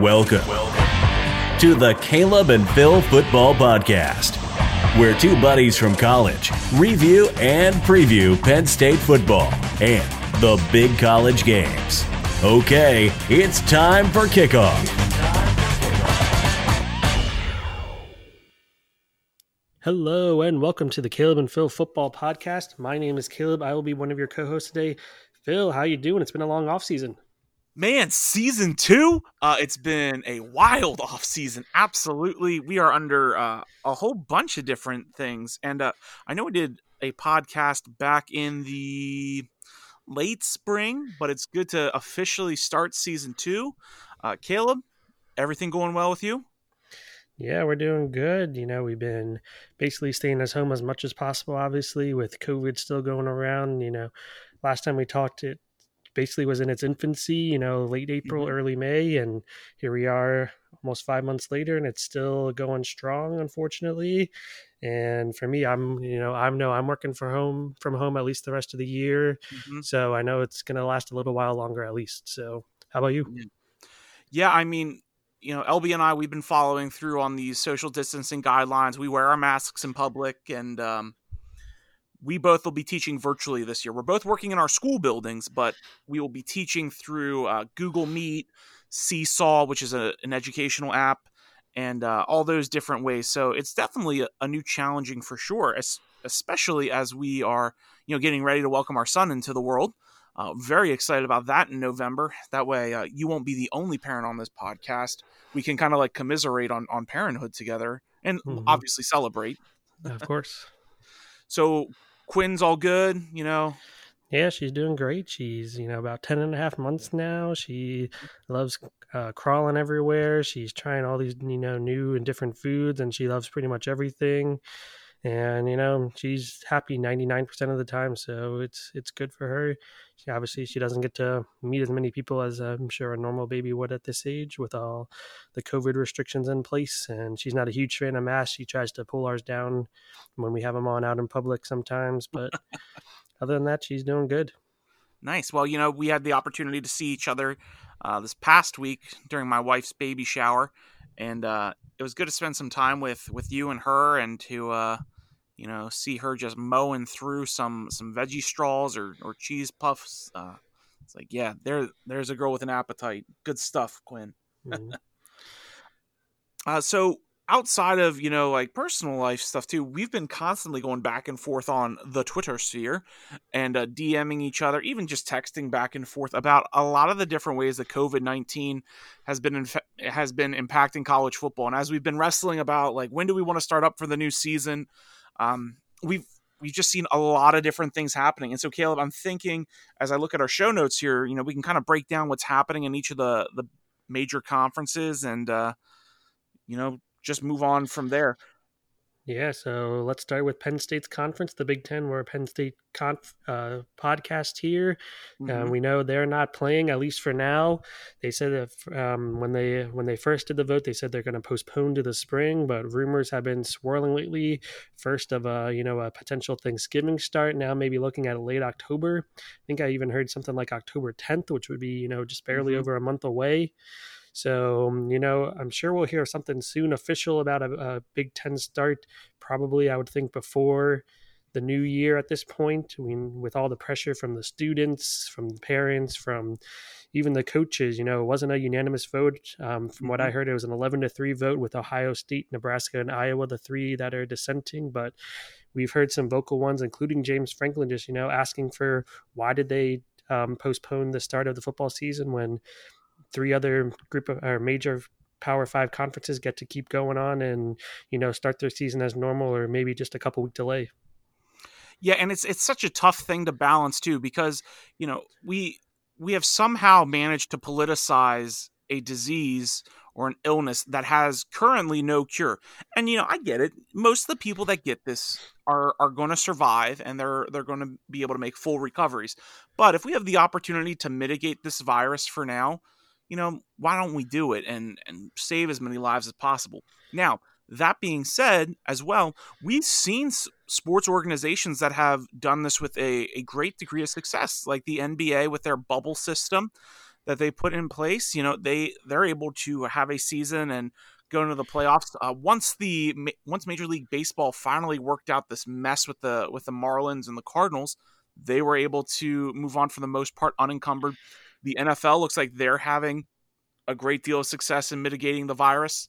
Welcome to the Caleb and Phil Football Podcast, where two buddies from college review and preview Penn State football and the big college games. Okay, it's time for kickoff. Hello and welcome to the Caleb and Phil Football Podcast. My name is Caleb. I will be one of your co-hosts today. Phil, how you doing? It's been a long off season. Man, season two, uh, it's been a wild off season. Absolutely. We are under uh, a whole bunch of different things. And uh, I know we did a podcast back in the late spring, but it's good to officially start season two. Uh, Caleb, everything going well with you? Yeah, we're doing good. You know, we've been basically staying at home as much as possible, obviously, with COVID still going around. You know, last time we talked, it basically was in its infancy, you know, late April, mm-hmm. early May. And here we are almost five months later, and it's still going strong, unfortunately. And for me, I'm, you know, I'm no, I'm working for home from home at least the rest of the year. Mm-hmm. So I know it's going to last a little while longer at least. So how about you? Yeah, I mean, you know, LB and I, we've been following through on these social distancing guidelines. We wear our masks in public, and um, we both will be teaching virtually this year. We're both working in our school buildings, but we will be teaching through uh, Google Meet, Seesaw, which is a, an educational app, and uh, all those different ways. So it's definitely a, a new challenging for sure, as, especially as we are, you know, getting ready to welcome our son into the world. Uh, very excited about that in November. That way, uh, you won't be the only parent on this podcast. We can kind of like commiserate on on parenthood together, and mm-hmm. obviously celebrate. of course. so Quinn's all good, you know. Yeah, she's doing great. She's, you know, about 10 and a half months now. She loves uh, crawling everywhere. She's trying all these, you know, new and different foods, and she loves pretty much everything and you know she's happy 99% of the time so it's it's good for her. She, obviously she doesn't get to meet as many people as i'm sure a normal baby would at this age with all the covid restrictions in place and she's not a huge fan of masks. She tries to pull ours down when we have them on out in public sometimes but other than that she's doing good. Nice. Well you know we had the opportunity to see each other uh, this past week during my wife's baby shower and uh, it was good to spend some time with with you and her and to uh, you know, see her just mowing through some some veggie straws or or cheese puffs. Uh, it's like, yeah, there there's a girl with an appetite. Good stuff, Quinn. Mm-hmm. uh, so outside of you know like personal life stuff too we've been constantly going back and forth on the twitter sphere and uh, dming each other even just texting back and forth about a lot of the different ways that covid-19 has been inf- has been impacting college football and as we've been wrestling about like when do we want to start up for the new season um, we've we've just seen a lot of different things happening. And so, Caleb, I'm thinking as I look at our show notes here, you know, we can kind of break down what's happening in each of the the major conferences, and uh, you know, just move on from there. Yeah, so let's start with Penn State's conference, the Big Ten. We're a Penn State conf, uh, podcast here. Um, mm-hmm. we know they're not playing at least for now. They said that um, when they when they first did the vote, they said they're going to postpone to the spring, but rumors have been swirling lately. First of a you know a potential Thanksgiving start, now maybe looking at late October. I think I even heard something like October 10th, which would be you know just barely mm-hmm. over a month away. So, um, you know, I'm sure we'll hear something soon official about a, a Big Ten start. Probably, I would think, before the new year at this point. I mean, with all the pressure from the students, from the parents, from even the coaches, you know, it wasn't a unanimous vote. Um, from what I mm-hmm. heard, it was an 11 to 3 vote with Ohio State, Nebraska, and Iowa, the three that are dissenting. But we've heard some vocal ones, including James Franklin, just, you know, asking for why did they um, postpone the start of the football season when three other group of or major Power Five conferences get to keep going on and you know start their season as normal, or maybe just a couple week delay. Yeah, and it's it's such a tough thing to balance too because you know we we have somehow managed to politicize a disease or an illness that has currently no cure. And you know, I get it. Most of the people that get this are are going to survive and they're they're going to be able to make full recoveries. But if we have the opportunity to mitigate this virus for now, you know, why don't we do it and and save as many lives as possible? Now, that being said, as well, we've seen sports organizations that have done this with a, a great degree of success, like the NBA with their bubble system. that they put in place, you know, they they're able to have a season and go into the playoffs. Uh, once the once Major League Baseball finally worked out this mess with the with the Marlins and the Cardinals, they were able to move on for the most part unencumbered. The NFL looks like they're having a great deal of success in mitigating the virus.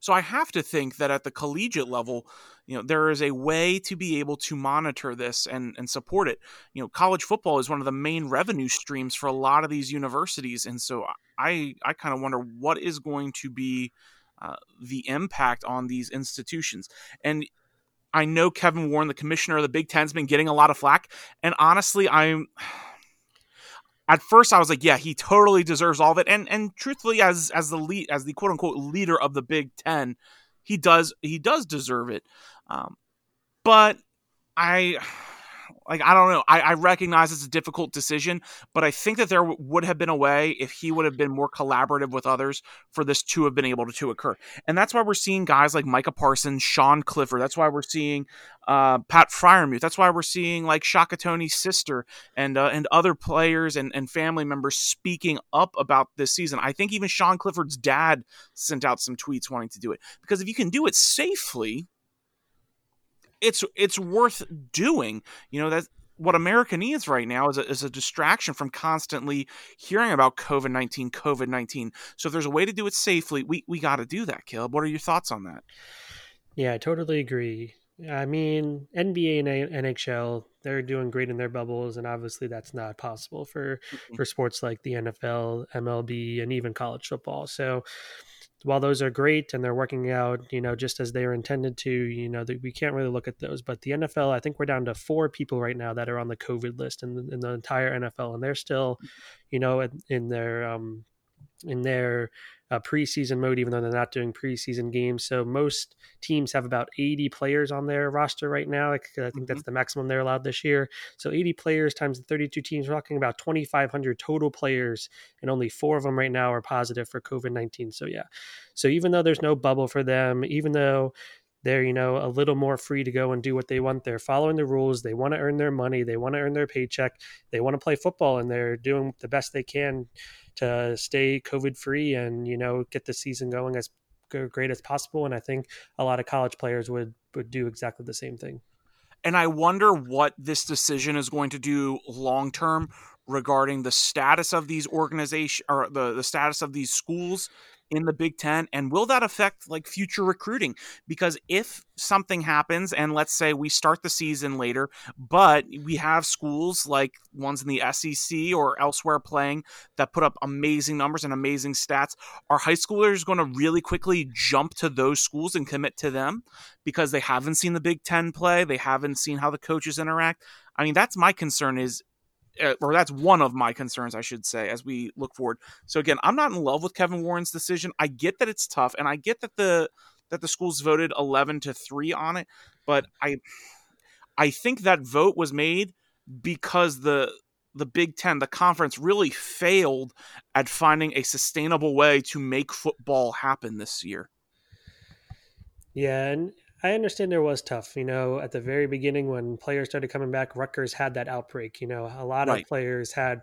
So I have to think that at the collegiate level, you know, there is a way to be able to monitor this and, and support it. You know, college football is one of the main revenue streams for a lot of these universities. And so I, I kind of wonder what is going to be uh, the impact on these institutions. And I know Kevin Warren, the commissioner of the Big Ten's been getting a lot of flack. And honestly, I'm at first I was like, yeah, he totally deserves all of it. And and truthfully, as as the lead as the quote unquote leader of the Big Ten, he does he does deserve it. Um, but I like I don't know. I, I, recognize it's a difficult decision, but I think that there w- would have been a way if he would have been more collaborative with others for this to have been able to, to occur. And that's why we're seeing guys like Micah Parsons, Sean Clifford. That's why we're seeing uh, Pat Freiermuth. That's why we're seeing like Shaka Toney's sister and uh, and other players and, and family members speaking up about this season. I think even Sean Clifford's dad sent out some tweets wanting to do it because if you can do it safely it's it's worth doing. You know that what America needs right now is a, is a distraction from constantly hearing about COVID nineteen, COVID nineteen. So if there's a way to do it safely, we we got to do that. Caleb, what are your thoughts on that? Yeah, I totally agree. I mean, NBA and NHL, they're doing great in their bubbles, and obviously that's not possible for mm-hmm. for sports like the NFL, MLB, and even college football. So while those are great and they're working out, you know, just as they are intended to, you know, we can't really look at those. But the NFL, I think we're down to four people right now that are on the COVID list in the, in the entire NFL, and they're still, you know, in, in their um, in their uh, preseason mode, even though they're not doing preseason games. So most teams have about 80 players on their roster right now. I think mm-hmm. that's the maximum they're allowed this year. So 80 players times the 32 teams, we're talking about 2,500 total players, and only four of them right now are positive for COVID 19. So yeah. So even though there's no bubble for them, even though they're you know a little more free to go and do what they want they're following the rules they want to earn their money they want to earn their paycheck they want to play football and they're doing the best they can to stay COVID free and you know get the season going as great as possible. And I think a lot of college players would would do exactly the same thing. And I wonder what this decision is going to do long term regarding the status of these organizations or the, the status of these schools in the Big Ten? And will that affect like future recruiting? Because if something happens, and let's say we start the season later, but we have schools like ones in the SEC or elsewhere playing that put up amazing numbers and amazing stats, are high schoolers going to really quickly jump to those schools and commit to them because they haven't seen the Big Ten play? They haven't seen how the coaches interact. I mean, that's my concern is Uh, or that's one of my concerns, I should say, as we look forward. So again, I'm not in love with Kevin Warren's decision. I get that it's tough, and I get that the that the schools voted 11 to three on it, but I I think that vote was made because the the Big Ten, the conference, really failed at finding a sustainable way to make football happen this year. Yeah, and I understand there was tough. You know, at the very beginning when players started coming back, Rutgers had that outbreak. You know, a lot right. of players had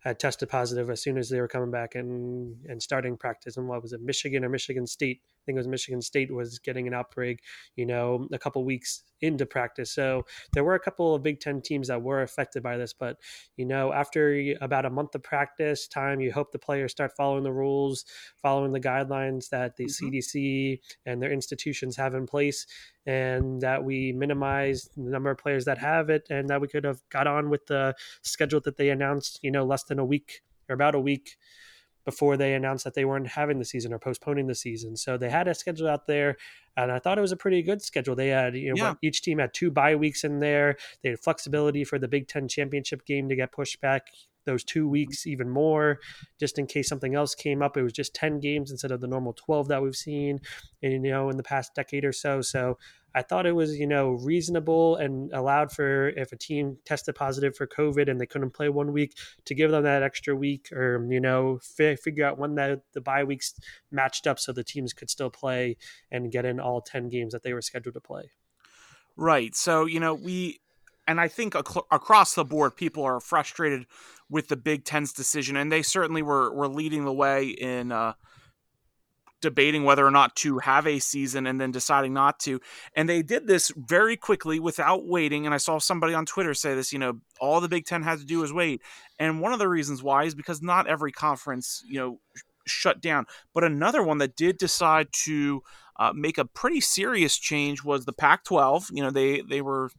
had tested positive as soon as they were coming back and and starting practice. And what was it, Michigan or Michigan State? I think it was Michigan State was getting an outbreak. You know, a couple weeks into practice. So there were a couple of Big Ten teams that were affected by this. But you know, after about a month of practice time, you hope the players start following the rules, following the guidelines that the mm-hmm. CDC and their institutions have in place, and that we minimize the number of players that have it, and that we could have got on with the schedule that they announced, you know, less than a week or about a week before they announced that they weren't having the season or postponing the season. So they had a schedule out there, and I thought it was a pretty good schedule. They had, you know, yeah. each team had two bye weeks in there. They had flexibility for the Big Ten championship game to get pushed back those two weeks even more, just in case something else came up. It was just 10 games instead of the normal 12 that we've seen, in, you know, in the past decade or so. So I thought it was, you know, reasonable and allowed for if a team tested positive for COVID and they couldn't play one week to give them that extra week or, you know, fi- figure out when the, the bye weeks matched up so the teams could still play and get in all 10 games that they were scheduled to play. Right. So, you know, we and I think ac- across the board, people are frustrated with the Big Ten's decision, and they certainly were were leading the way in uh, debating whether or not to have a season and then deciding not to. And they did this very quickly without waiting. And I saw somebody on Twitter say this, you know, all the Big Ten had to do is wait. And one of the reasons why is because not every conference, you know, shut down. But another one that did decide to uh, make a pretty serious change was the Pac-12. You know, they they were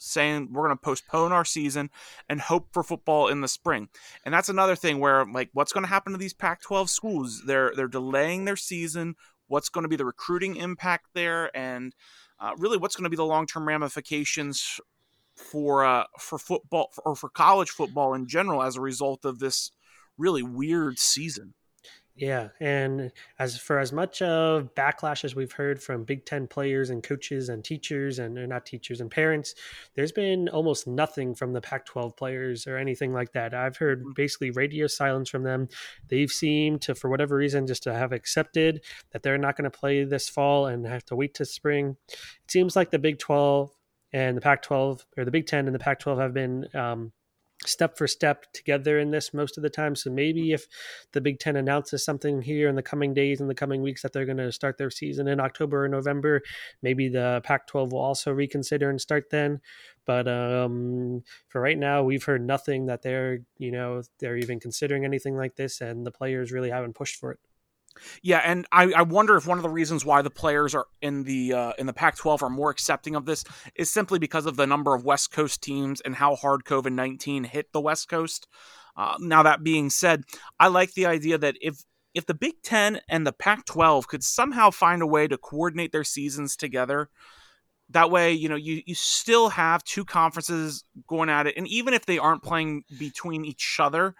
saying we're going to postpone our season and hope for football in the spring. And that's another thing where like what's going to happen to these Pac-12 schools? They're they're delaying their season. What's going to be the recruiting impact there and uh, really what's going to be the long-term ramifications for uh, for football or for college football in general as a result of this really weird season. Yeah, and as for as much of backlash as we've heard from Big Ten players and coaches and teachers and not teachers and parents, there's been almost nothing from the Pac-12 players or anything like that. I've heard mm. basically radio silence from them. They've seemed to, for whatever reason, just to have accepted that they're not going to play this fall and have to wait to spring. It seems like the Big 12 and the Pac-12 or the Big Ten and the Pac-12 have been um, step for step together in this most of the time. So maybe if the Big Ten announces something here in the coming days, in the coming weeks, that they're going to start their season in October or November, maybe the Pac 12 will also reconsider and start then. But um, for right now, we've heard nothing that they're, you know, they're even considering anything like this, and the players really haven't pushed for it. Yeah, and I, I wonder if one of the reasons why the players are in the uh, in the Pac-12 are more accepting of this is simply because of the number of West Coast teams and how hard COVID nineteen hit the West Coast. Uh, now that being said, I like the idea that if if the Big Ten and the Pac-12 could somehow find a way to coordinate their seasons together, that way you know you you still have two conferences going at it, and even if they aren't playing between each other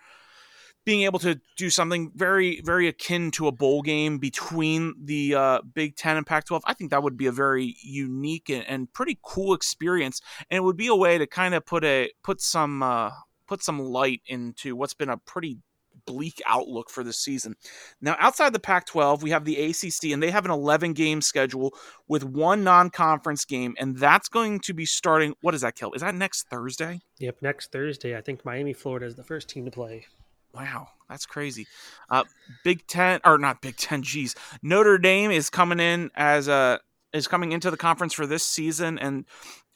being able to do something very, very akin to a bowl game between the uh, Big Ten and Pac 12, I think that would be a very unique and, and, pretty cool experience. And it would be a way to kind of put a put some uh, put some light into what's been a pretty bleak outlook for the season. Now, outside the Pac 12, we have the ACC, and they have an 11 game schedule with one non conference game, and that's going to be starting. What is that, Kill? Is that next Thursday? Yep, next Thursday. I think Miami, Florida is the first team to play. Wow, that's crazy. Uh, Big Ten or not Big Ten? Geez, Notre Dame is coming in as a uh, is coming into the conference for this season, and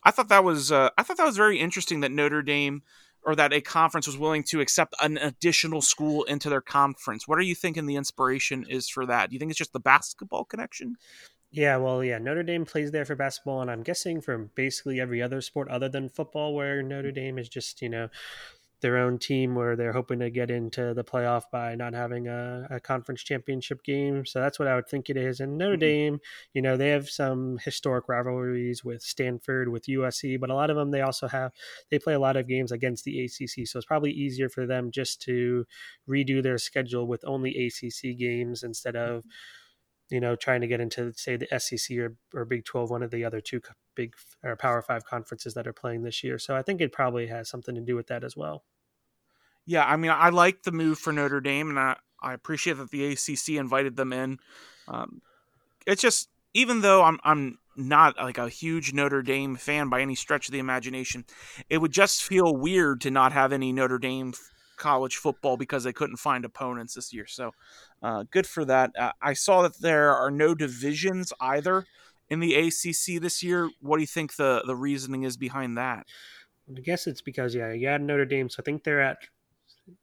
I thought that was uh, I thought that was very interesting that Notre Dame or that a conference was willing to accept an additional school into their conference. What are you thinking the inspiration is for that? Do you think it's just the basketball connection? Yeah, well, yeah, Notre Dame plays there for basketball, and I'm guessing for basically every other sport other than football, where Notre Dame is just you know their own team where they're hoping to get into the playoff by not having a, a conference championship game. So that's what I would think it is. And Notre mm-hmm. Dame, you know, they have some historic rivalries with Stanford, with USC, but a lot of them they also have they play a lot of games against the ACC. So it's probably easier for them just to redo their schedule with only ACC games instead of. Mm-hmm you know, trying to get into say the SEC or, or Big 12, one of the other two big or Power Five conferences that are playing this year. So I think it probably has something to do with that as well. Yeah, I mean, I like the move for Notre Dame, and I, I appreciate that the ACC invited them in. Um, it's just even though I'm I'm not like a huge Notre Dame fan by any stretch of the imagination, it would just feel weird to not have any Notre Dame college football because they couldn't find opponents this year. So uh, good for that. Uh, I saw that there are no divisions either in the ACC this year. What do you think the the reasoning is behind that? I guess it's because yeah, you had Notre Dame, so I think they're at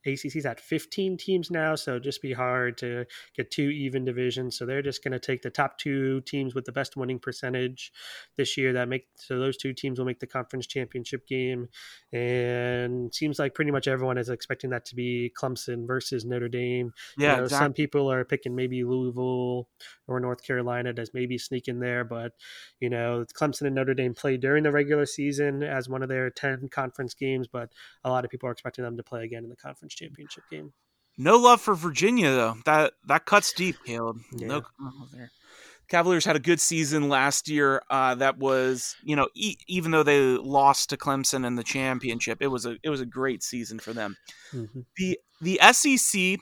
ACC's at 15 teams now, so just be hard to get two even divisions. So they're just going to take the top two teams with the best winning percentage this year. That make so those two teams will make the conference championship game, and seems like pretty much everyone is expecting that to be Clemson versus Notre Dame. Yeah, you know, exactly. some people are picking maybe Louisville or North Carolina as maybe sneaking there, but you know Clemson and Notre Dame play during the regular season as one of their 10 conference games, but a lot of people are expecting them to play again in the conference conference championship game. No love for Virginia though. That that cuts deep, Caleb. Yeah. No, there. Cavaliers had a good season last year. Uh, that was, you know, e- even though they lost to Clemson in the championship, it was a it was a great season for them. Mm-hmm. The the SEC,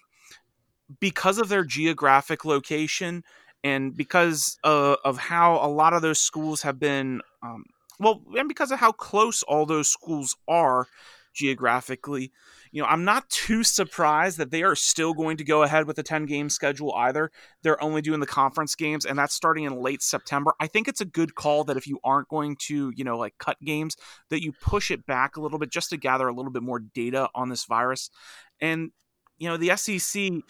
because of their geographic location and because uh, of how a lot of those schools have been um, well, and because of how close all those schools are geographically, you know, I'm not too surprised that they are still going to go ahead with a 10 game schedule either. They're only doing the conference games, and that's starting in late September. I think it's a good call that if you aren't going to, you know, like cut games, that you push it back a little bit just to gather a little bit more data on this virus. And, you know, the SEC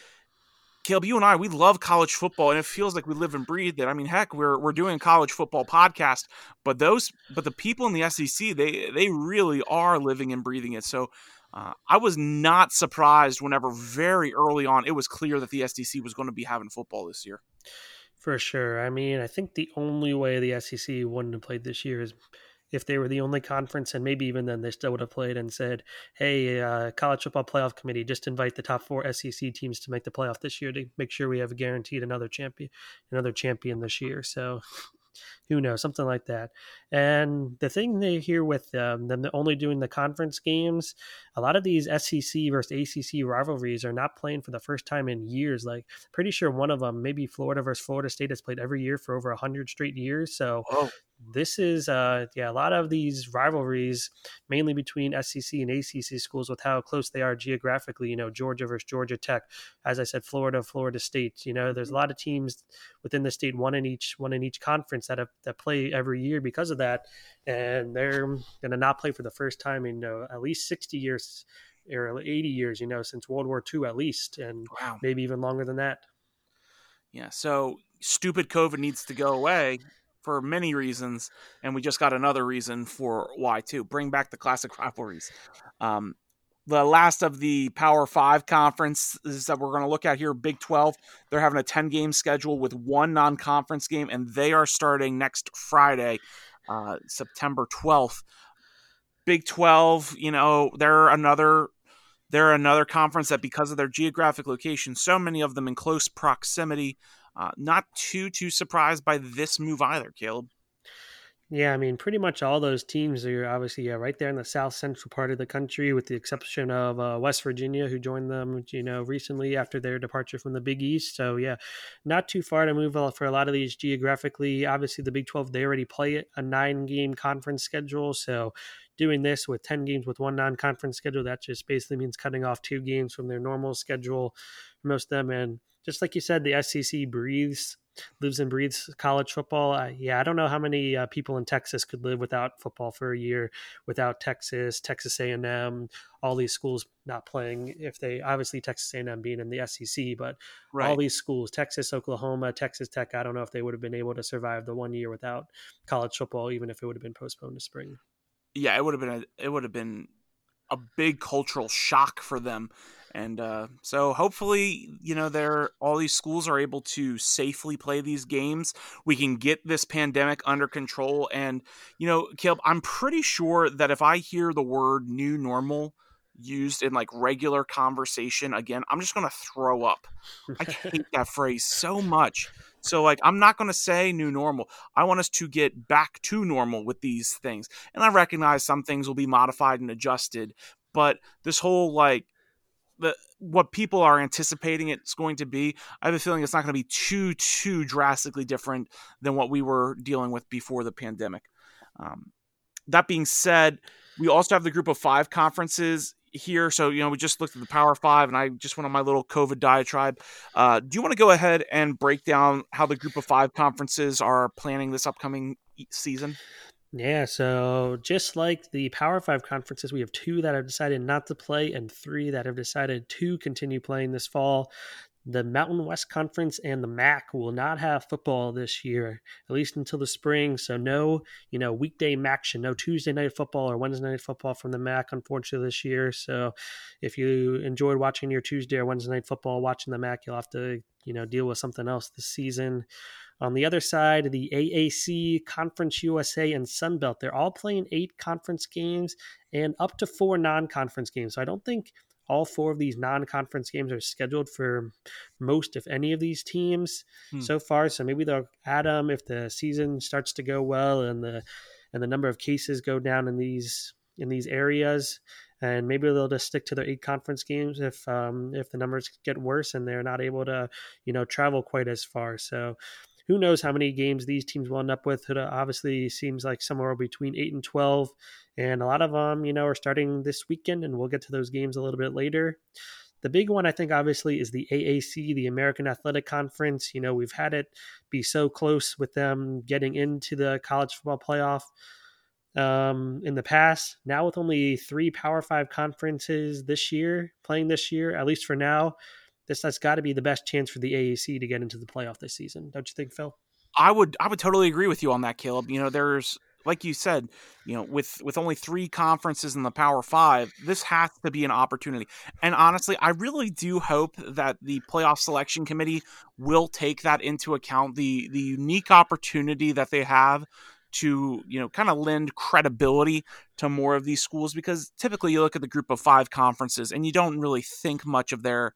Caleb, you and I, we love college football, and it feels like we live and breathe it. I mean, heck, we're we're doing a college football podcast, but those, but the people in the SEC, they they really are living and breathing it. So, uh, I was not surprised whenever very early on it was clear that the SEC was going to be having football this year. For sure. I mean, I think the only way the SEC wouldn't have played this year is if they were the only conference, and maybe even then they still would have played and said, "Hey, uh, college football playoff committee, just invite the top four SEC teams to make the playoff this year to make sure we have guaranteed another champion, another champion this year." So who knows, something like that. And the thing they hear with um, them only doing the conference games, a lot of these SEC versus ACC rivalries are not playing for the first time in years. Like, pretty sure one of them, maybe Florida versus Florida State, has played every year for over 100 straight years. So, oh this is uh yeah a lot of these rivalries mainly between sec and acc schools with how close they are geographically you know georgia versus georgia tech. As i said florida florida state you know there's a lot of teams within the state one in each one in each conference that have, that play every year because of that and they're going to not play for the first time in know, at least 60 years or 80 years you know since world war ii at least and wow. maybe even longer than that. Yeah so stupid covid needs to go away for many reasons, and we just got another reason for why too. Bring back the classic rivalries. Um, the last of the Power Five conferences that we're going to look at here, Big 12, they're having a 10 game schedule with one non conference game, and they are starting next Friday, uh, September 12th. Big 12, you know, they're another. They're another conference that, because of their geographic location, so many of them in close proximity, uh, not too too surprised by this move either, Caleb. Yeah, I mean, pretty much all those teams are obviously yeah, right there in the south central part of the country, with the exception of uh, West Virginia, who joined them, you know, recently after their departure from the Big East. So yeah, not too far to move for a lot of these geographically. Obviously, the Big Twelve they already play a nine-game conference schedule, so doing this with 10 games with one non-conference schedule that just basically means cutting off two games from their normal schedule for most of them and just like you said, the SEC breathes, lives and breathes college football. Uh, yeah, I don't know how many uh, people in Texas could live without football for a year, without Texas, Texas A&M, all these schools not playing. If they obviously Texas A&M being in the SEC, but right. all these schools, Texas, Oklahoma, Texas Tech, I don't know if they would have been able to survive the one year without college football, even if it would have been postponed to spring. Yeah, it would have been a, it would have been a big cultural shock for them. And uh, so hopefully you know they're all these schools are able to safely play these games. We can get this pandemic under control. And you know caleb i'm pretty sure that if i hear the word new normal used in like regular conversation again i'm just gonna throw up. I hate that phrase so much so like i'm not gonna say new normal i want us to get back to normal with these things and i recognize some things will be modified and adjusted but this whole like the what people are anticipating it's going to be, I have a feeling it's not going to be too too drastically different than what we were dealing with before the pandemic. Um, that being said, we also have the group of five conferences here. So, you know, we just looked at the Power Five, and I just went on my little COVID diatribe. Uh, do you want to go ahead and break down how the group of five conferences are planning this upcoming season? Yeah, so just like the Power Five conferences, we have two that have decided not to play and three that have decided to continue playing this fall. The Mountain West Conference and the MAC will not have football this year, at least until the spring. So no, you know, weekday action, no Tuesday night football or Wednesday night football from the MAC, unfortunately, this year. So if you enjoyed watching your Tuesday or Wednesday night football, watching the MAC, you'll have to, you know, deal with something else this season. On the other side, the AAC, Conference USA, and Sunbelt, they're all playing eight conference games and up to four non conference games. So I don't think all four of these non-conference games are scheduled for most if any of these teams hmm. so far. So maybe they'll add them if the season starts to go well and the and the number of cases go down in these in these areas. And maybe they'll just stick to their eight conference games if um, if the numbers get worse and they're not able to you know travel quite as far. So who knows how many games these teams will end up with. It obviously seems like somewhere between eight and twelve, and a lot of them, you know, are starting this weekend, and we'll get to those games a little bit later. The big one, I think, obviously, is the AAC, the American Athletic Conference. You know, we've had it be so close with them getting into the college football playoff um, in the past. Now, with only three Power Five conferences this year, playing this year, at least for now, this has got to be the best chance for the AAC to get into the playoff this season. Don't you think, Phil? I would I would totally agree with you on that, Caleb. You know, there's like you said, you know, with with only three conferences in the Power Five, this has to be an opportunity. And honestly, I really do hope that the playoff selection committee will take that into account the the unique opportunity that they have to you know kind of lend credibility to more of these schools because typically you look at the group of five conferences and you don't really think much of their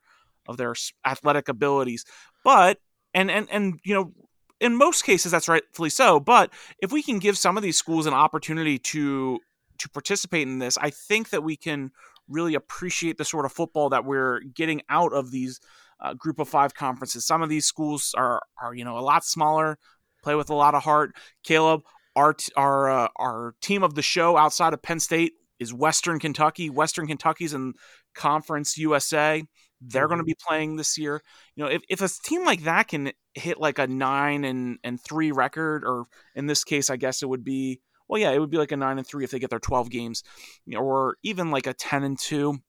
of their athletic abilities but and and and you know in most cases that's rightfully so but if we can give some of these schools an opportunity to to participate in this i think that we can really appreciate the sort of football that we're getting out of these uh, group of five conferences. Some of these schools are are you know a lot smaller play with a lot of heart. Caleb our our uh, our team of the show outside of penn state is western kentucky. Western kentucky's in conference usa they're going to mm-hmm. be playing this year. You know, if, if a team like that can hit like a nine and, and three record, or in this case, I guess it would be, well, yeah, it would be like a nine and three if they get their 12 games, you know, or even like a 10 and two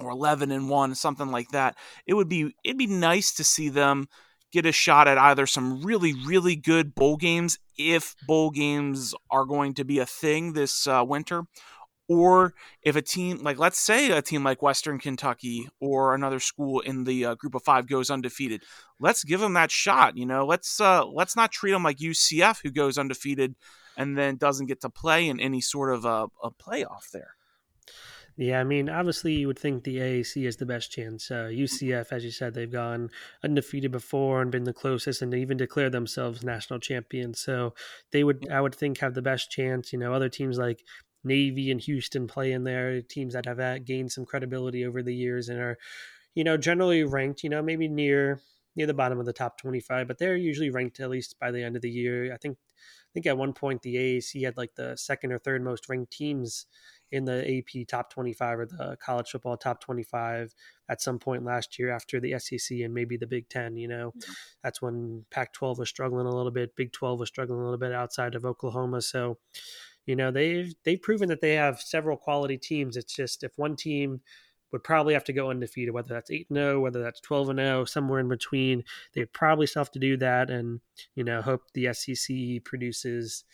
or 11 and one, something like that. It would be, it'd be nice to see them get a shot at either some really, really good bowl games if bowl games are going to be a thing this uh, winter, or if a team like let's say a team like western kentucky or another school in the uh, group of five goes undefeated let's give them that shot you know let's uh, let's not treat them like ucf who goes undefeated and then doesn't get to play in any sort of a, a playoff there yeah, I mean, obviously, you would think the AAC is the best chance. Uh, UCF, as you said, they've gone undefeated before and been the closest, and even declared themselves national champions. So they would, I would think, have the best chance. You know, other teams like Navy and Houston play in there, teams that have uh, gained some credibility over the years and are, you know, generally ranked, you know, maybe near near the bottom of the top 25, but they're usually ranked at least by the end of the year. I think I think at one point the AAC had like the second or third most ranked teams in the AP top 25 or the college football top 25 at some point last year after the SEC and maybe the Big 10, you know. Yeah. That's when Pac 12 was struggling a little bit, Big 12 was struggling a little bit outside of Oklahoma. So you know they've they've proven that they have several quality teams. It's just if one team would probably have to go undefeated, whether that's eight and zero, whether that's twelve and zero, somewhere in between. They probably still have to do that, and you know hope the SEC produces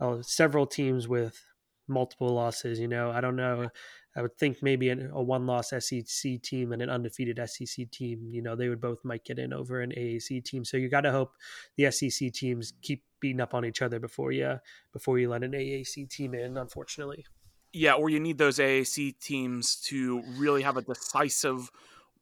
uh, several teams with multiple losses. You know, I don't know I would think maybe a one loss SEC team and an undefeated SEC team, you know, they would both might get in over an AAC team. So you got to hope the SEC teams keep beating up on each other before you before you let an AAC team in. Unfortunately, yeah, or you need those AAC teams to really have a decisive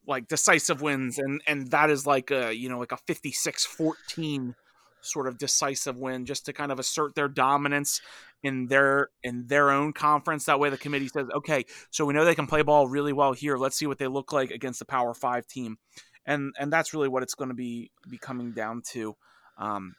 like decisive wins and and that is like a you know like a 56-14 sort of decisive win just to kind of assert their dominance in their in their own conference. That way, the committee says, "Okay, so we know they can play ball really well here. Let's see what they look like against the Power Five team." And and that's really what it's going to be be coming down to. Um,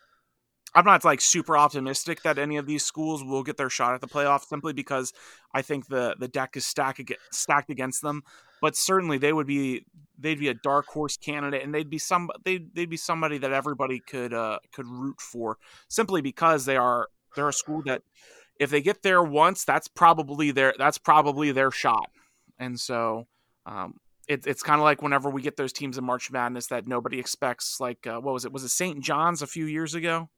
I'm not like super optimistic that any of these schools will get their shot at the playoff simply because I think the the deck is stacked stacked against them. But certainly they would be they'd be a dark horse candidate, and they'd be some they'd, they'd be somebody that everybody could uh, could root for simply because they are they're a school that if they get there once, that's probably their that's probably their shot. And so um, it, it's kind of like whenever we get those teams in March Madness that nobody expects. Like uh, what was it? Was it St. John's a few years ago?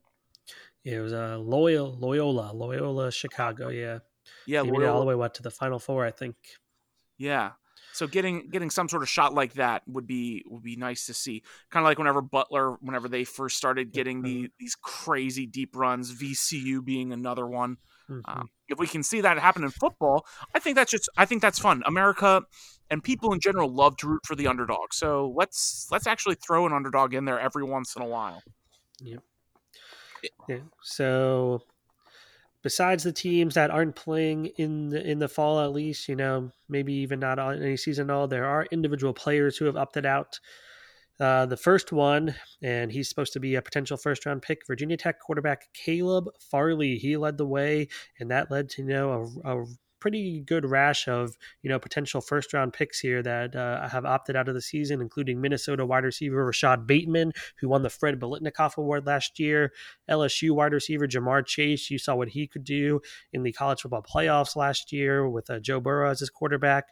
Yeah, it was uh, Loyola, Loyola, Loyola, Chicago. Yeah, yeah, Loyola. all the way what to the Final Four, I think. Yeah, so getting getting some sort of shot like that would be would be nice to see. Kind of like whenever Butler, whenever they first started getting the these crazy deep runs, VCU being another one. Mm-hmm. Um, if we can see that happen in football, I think that's just I think that's fun. America and people in general love to root for the underdog. So let's let's actually throw an underdog in there every once in a while. Yep. Yeah. So besides the teams that aren't playing in the, in the fall at least you know maybe even not on any season at all there are individual players who have opted out Uh, the first one, and he's supposed to be a potential first round pick. Virginia Tech quarterback Caleb Farley. He led the way, and that led to you know a, a pretty good rash of you know potential first round picks here that uh, have opted out of the season, including Minnesota wide receiver Rashod Bateman, who won the Fred Biletnikoff Award last year, LSU wide receiver Ja'Marr Chase. You saw what he could do in the college football playoffs last year with uh, Joe Burrow as his quarterback.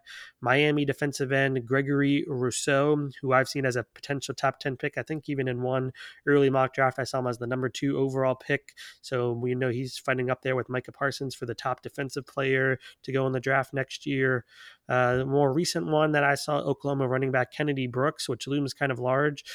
Miami defensive end Gregory Rousseau, who I've seen as a potential top 10 pick. I think even in one early mock draft, I saw him as the number two overall pick. So we know he's fighting up there with Micah Parsons for the top defensive player to go in the draft next year. Uh, the more recent one that I saw, Oklahoma running back Kennedy Brooks, which looms kind of large.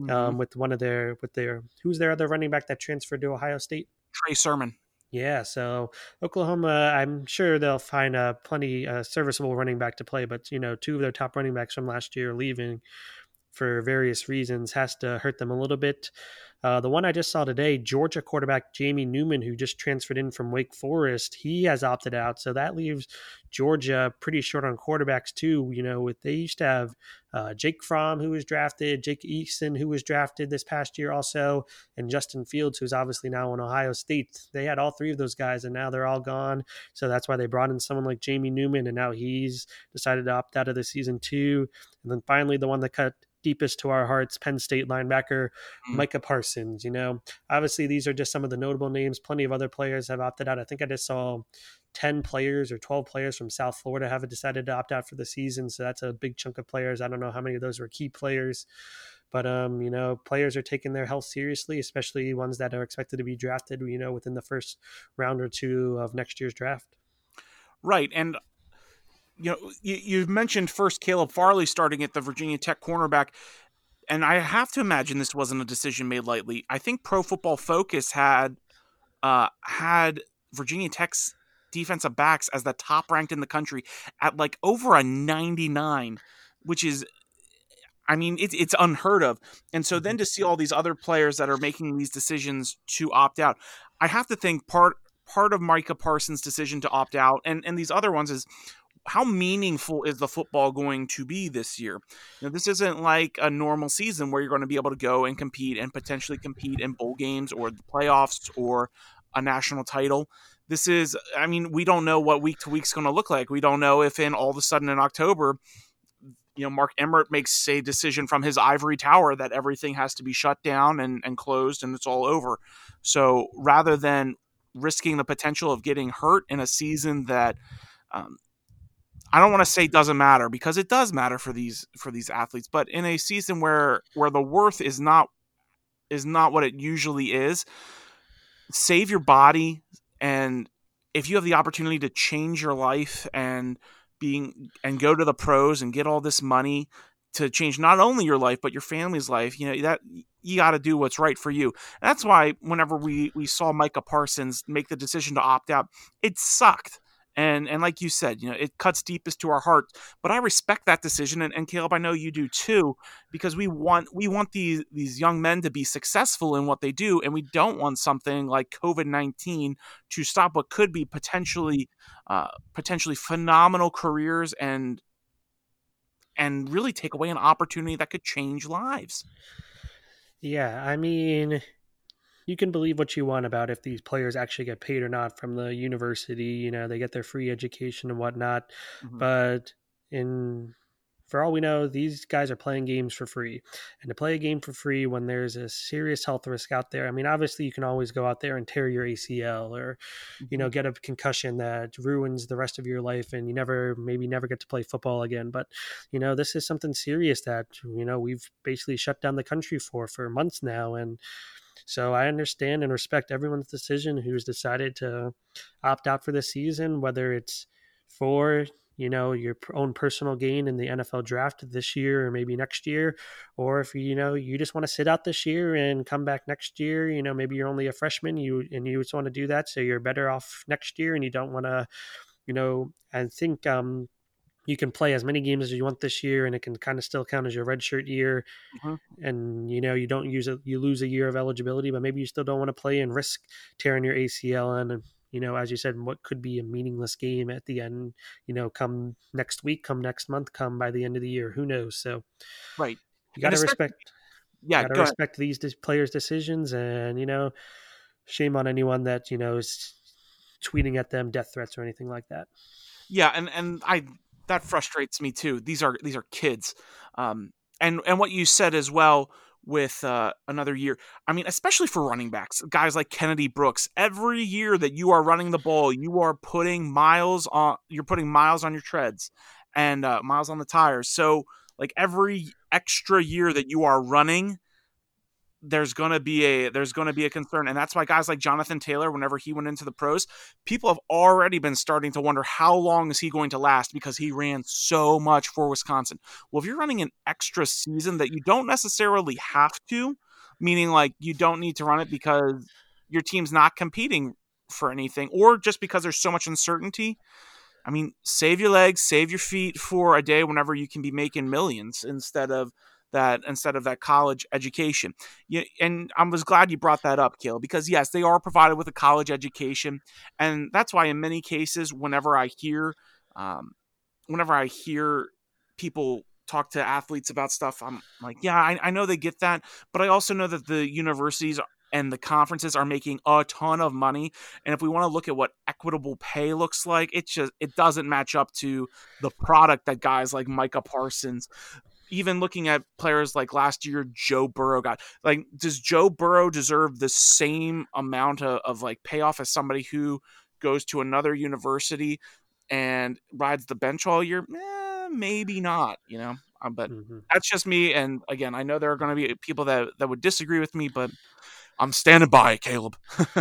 Mm-hmm. Um, with one of their with their who's their other running back that transferred to Ohio State? Trey Sermon. Yeah, so Oklahoma, I'm sure they'll find a plenty uh, serviceable running back to play, but you know, two of their top running backs from last year leaving for various reasons has to hurt them a little bit. Uh, the one I just saw today, Georgia quarterback Jamie Newman, who just transferred in from Wake Forest, he has opted out. So that leaves Georgia pretty short on quarterbacks too. You know, with they used to have uh, Jake Fromm, who was drafted, Jake Eason, who was drafted this past year also, and Justin Fields, who's obviously now in Ohio State. They had all three of those guys, and now they're all gone. So that's why they brought in someone like Jamie Newman, and now he's decided to opt out of the season too. And then finally, the one that cut deepest to our hearts Penn State linebacker mm. Micah Parsons. You know, obviously these are just some of the notable names. Plenty of other players have opted out. I think I just saw 10 players or 12 players from South Florida have decided to opt out for the season. So that's a big chunk of players. I don't know how many of those were key players. But um, you know, players are taking their health seriously, especially ones that are expected to be drafted, you know, within the first round or two of next year's draft. Right. And you know, you, you mentioned first Caleb Farley starting at the Virginia Tech cornerback, and I have to imagine this wasn't a decision made lightly. I think Pro Football Focus had uh, had Virginia Tech's defensive backs as the top ranked in the country at like over a 99, which is I mean, it's it's unheard of. And so then mm-hmm. to see all these other players that are making these decisions to opt out, I have to think part part of Micah Parsons' decision to opt out and and these other ones is how meaningful is the football going to be this year? You know, this isn't like a normal season where you're going to be able to go and compete and potentially compete in bowl games or the playoffs or a national title. This is, I mean, we don't know what week to week is going to look like. We don't know if in all of a sudden in October, you know, Mark Emmert makes a decision from his ivory tower that everything has to be shut down and, and closed and it's all over. So rather than risking the potential of getting hurt in a season that um, I don't want to say doesn't matter because it does matter for these for these athletes, but in a season where where the worth is not is not what it usually is, save your body and if you have the opportunity to change your life and being and go to the pros and get all this money to change not only your life but your family's life, you know, that you got to do what's right for you. that's why whenever we we saw Micah Parsons make the decision to opt out, it sucked and and like you said you know it cuts deepest to our heart but i respect that decision and, and caleb i know you do too because we want we want these these young men to be successful in what they do and we don't want something like covid-19 to stop what could be potentially uh, potentially phenomenal careers and and really take away an opportunity that could change lives. Yeah i mean you can believe what you want about if these players actually get paid or not from the university. You know, they get their free education and whatnot. Mm-hmm. But in for all we know, these guys are playing games for free. And to play a game for free when there's a serious health risk out there, I mean, obviously you can always go out there and tear your ACL or, you know, mm-hmm. get a concussion that ruins the rest of your life and you never, maybe never get to play football again. But, you know, this is something serious that, you know, we've basically shut down the country for, for months now. And, so I understand and respect everyone's decision who's decided to opt out for this season, whether it's for you know your own personal gain in the NFL draft this year or maybe next year or if you know you just want to sit out this year and come back next year you know maybe you're only a freshman you and you just want to do that so you're better off next year and you don't want to you know I think um you can play as many games as you want this year and it can kind of still count as your redshirt year mm-hmm. and you know you don't use it you lose a year of eligibility but maybe you still don't want to play and risk tearing your acl and you know as you said what could be a meaningless game at the end you know come next week come next month come by the end of the year who knows so right you got to respect yeah, gotta respect ahead. these players' decisions, and you know, shame on anyone that you know is tweeting at them death threats or anything like that. Yeah, and and I that frustrates me too. These are these are kids, um, and and what you said as well with uh, another year. I mean, especially for running backs, guys like Kennedy Brooks. Every year that you are running the ball, you are putting miles on. You're putting miles on your treads and uh, miles on the tires. So, like every extra year that you are running, there's gonna be a there's gonna be a concern, and that's why guys like Jonathan Taylor, whenever he went into the pros, people have already been starting to wonder how long is he going to last because he ran so much for Wisconsin. Well, if you're running an extra season that you don't necessarily have to, meaning like you don't need to run it because your team's not competing for anything, or just because there's so much uncertainty. I mean, save your legs, save your feet for a day whenever you can be making millions instead of that instead of that college education. Yeah, and I was glad you brought that up, Kill, because yes, they are provided with a college education, and that's why in many cases, whenever I hear, um, whenever I hear people talk to athletes about stuff, I'm like, yeah, I, I know they get that, but I also know that the universities and the conferences are making a ton of money and if we want to look at what equitable pay looks like it just it doesn't match up to the product that guys like micah parsons even looking at players like last year, Joe Burrow got like, does Joe Burrow deserve the same amount of, of like payoff as somebody who goes to another university and rides the bench all year? Eh, maybe not, you know. Um, but mm-hmm. that's just me. And again, I know there are going to be people that that would disagree with me, but I'm standing by, Caleb.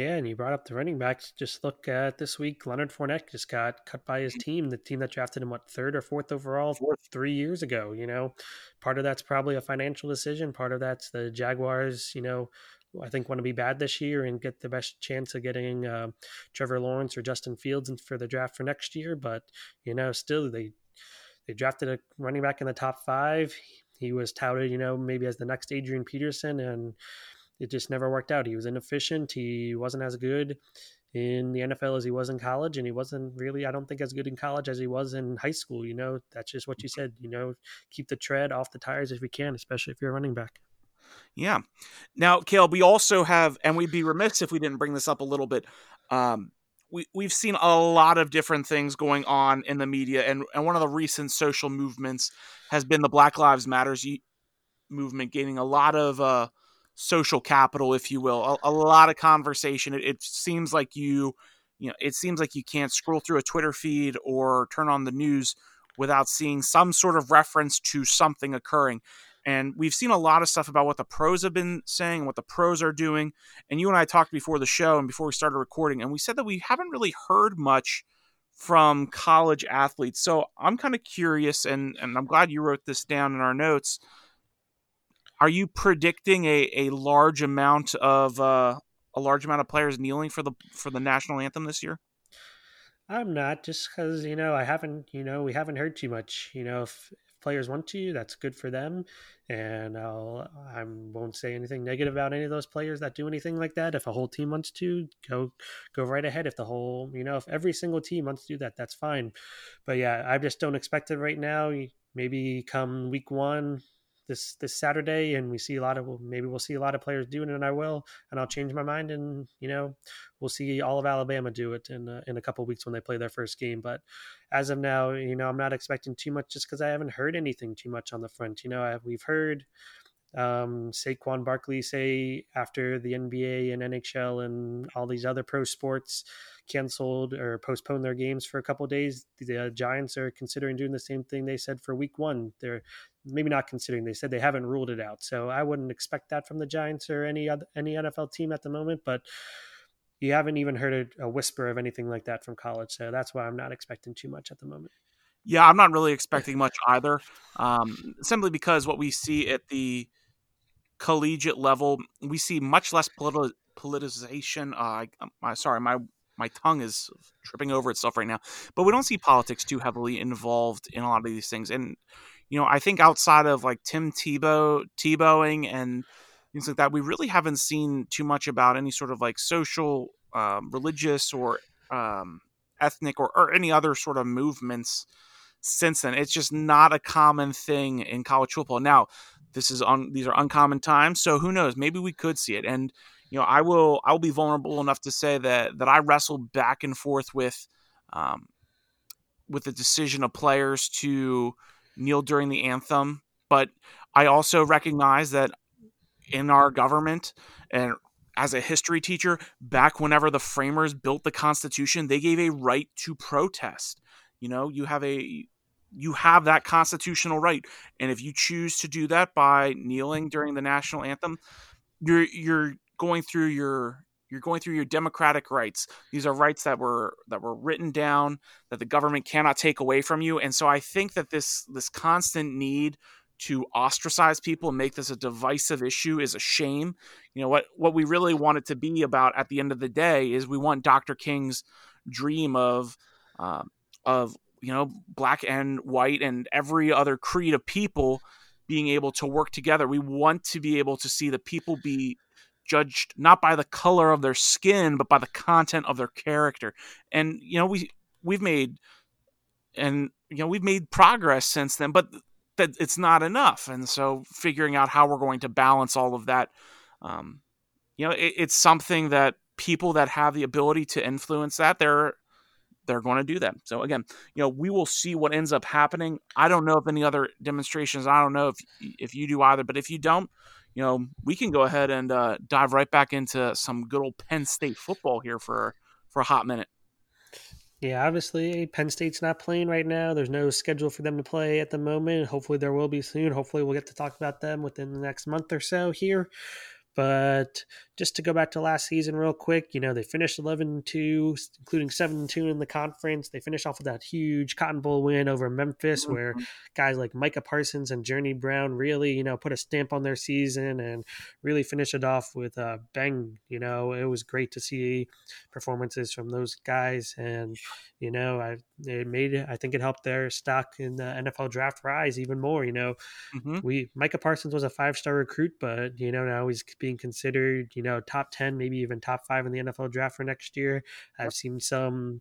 Yeah, and you brought up the running backs. Just look at this week. Leonard Fournette just got cut by his team, the team that drafted him, what, third or fourth overall fourth. three years ago. You know, part of that's probably a financial decision. Part of that's the Jaguars, you know, I think want to be bad this year and get the best chance of getting uh, Trevor Lawrence or Justin Fields for the draft for next year. But, you know, still they they drafted a running back in the top five. He was touted, you know, maybe as the next Adrian Peterson and it just never worked out. He was inefficient. He wasn't as good in the NFL as he was in college, and he wasn't really, I don't think, as good in college as he was in high school. You know, that's just what you said. You know, keep the tread off the tires if we can, especially if you're a running back. Yeah. Now, Caleb, we also have, and we'd be remiss if we didn't bring this up a little bit. Um, we, we've seen a lot of different things going on in the media, and, and one of the recent social movements has been the Black Lives Matters movement, gaining a lot of uh, social capital, if you will, a, a lot of conversation. It, it, seems like you, you know, it seems like you can't scroll through a Twitter feed or turn on the news without seeing some sort of reference to something occurring. And we've seen a lot of stuff about what the pros have been saying, what the pros are doing. And you and I talked before the show and before we started recording, and we said that we haven't really heard much from college athletes. So I'm kind of curious, and, and I'm glad you wrote this down in our notes are you predicting a, a large amount of uh, a large amount of players kneeling for the for the national anthem this year? I'm not just because you know I haven't you know we haven't heard too much. You know if, if players want to, that's good for them, and I'll I won't say anything negative about any of those players that do anything like that. If a whole team wants to, go go right ahead. If the whole you know if every single team wants to do that, that's fine. But yeah, I just don't expect it right now. Maybe come week one, this this Saturday, and we see a lot of maybe we'll see a lot of players doing it, and I will, and I'll change my mind, and you know we'll see all of Alabama do it in uh, in a couple weeks when they play their first game. But as of now, you know I'm not expecting too much just because I haven't heard anything too much on the front. You know I, we've heard um, Saquon Barkley say after the NBA and NHL and all these other pro sports canceled or postponed their games for a couple days. The uh, Giants are considering doing the same thing they said for Week One. They're maybe not considering. They said they haven't ruled it out, so I wouldn't expect that from the Giants or any other any NFL team at the moment. But you haven't even heard a, a whisper of anything like that from college, so that's why I'm not expecting too much at the moment. Yeah, I'm not really expecting much either. Um, simply because what we see at the collegiate level, we see much less politi- politicization. Uh, I, sorry, my my tongue is tripping over itself right now. But we don't see politics too heavily involved in a lot of these things. And you know, I think outside of like Tim Tebow Tebowing and things like that, we really haven't seen too much about any sort of like social, um, religious, or um, ethnic, or, or any other sort of movements since then. It's just not a common thing in college football. Now, this is on these are uncommon times, so who knows? Maybe we could see it. And you know, I will I will be vulnerable enough to say that that I wrestled back and forth with um, with the decision of players to kneel during the anthem, but I also recognize that in our government and as a history teacher, back whenever the framers built the Constitution, they gave a right to protest. You know, you have a you have that constitutional right, and if you choose to do that by kneeling during the national anthem, you're you're going through your you're going through your democratic rights. These are rights that were that were written down that the government cannot take away from you. And so I think that this this constant need to ostracize people and make this a divisive issue is a shame. You know what what we really want it to be about at the end of the day is we want Dr. King's dream of uh, of you know black and white and every other creed of people being able to work together. We want to be able to see the people be judged not by the color of their skin but by the content of their character. And you know we we've made and you know we've made progress since then, but that it's not enough. And so figuring out how we're going to balance all of that, um, you know, it, it's something that people that have the ability to influence that they're they're going to do that. So again, you know, we will see what ends up happening. I don't know if any other demonstrations. I don't know if if you do either, but if you don't, you know, we can go ahead and uh, dive right back into some good old Penn State football here for for a hot minute. Yeah, obviously, Penn State's not playing right now. There's no schedule for them to play at the moment. Hopefully, there will be soon. Hopefully, we'll get to talk about them within the next month or so here. But just to go back to last season real quick, you know, they finished 11 2, including 7 2 in the conference. They finished off with that huge Cotton Bowl win over Memphis, mm-hmm. where guys like Micah Parsons and Journey Brown really, you know, put a stamp on their season and really finished it off with a bang. You know, it was great to see performances from those guys. And, you know, I it made I think it helped their stock in the NFL draft rise even more. You know, mm-hmm. we Micah Parsons was a five star recruit, but you know now he's being considered you know top ten, maybe even top five in the NFL draft for next year. I've seen some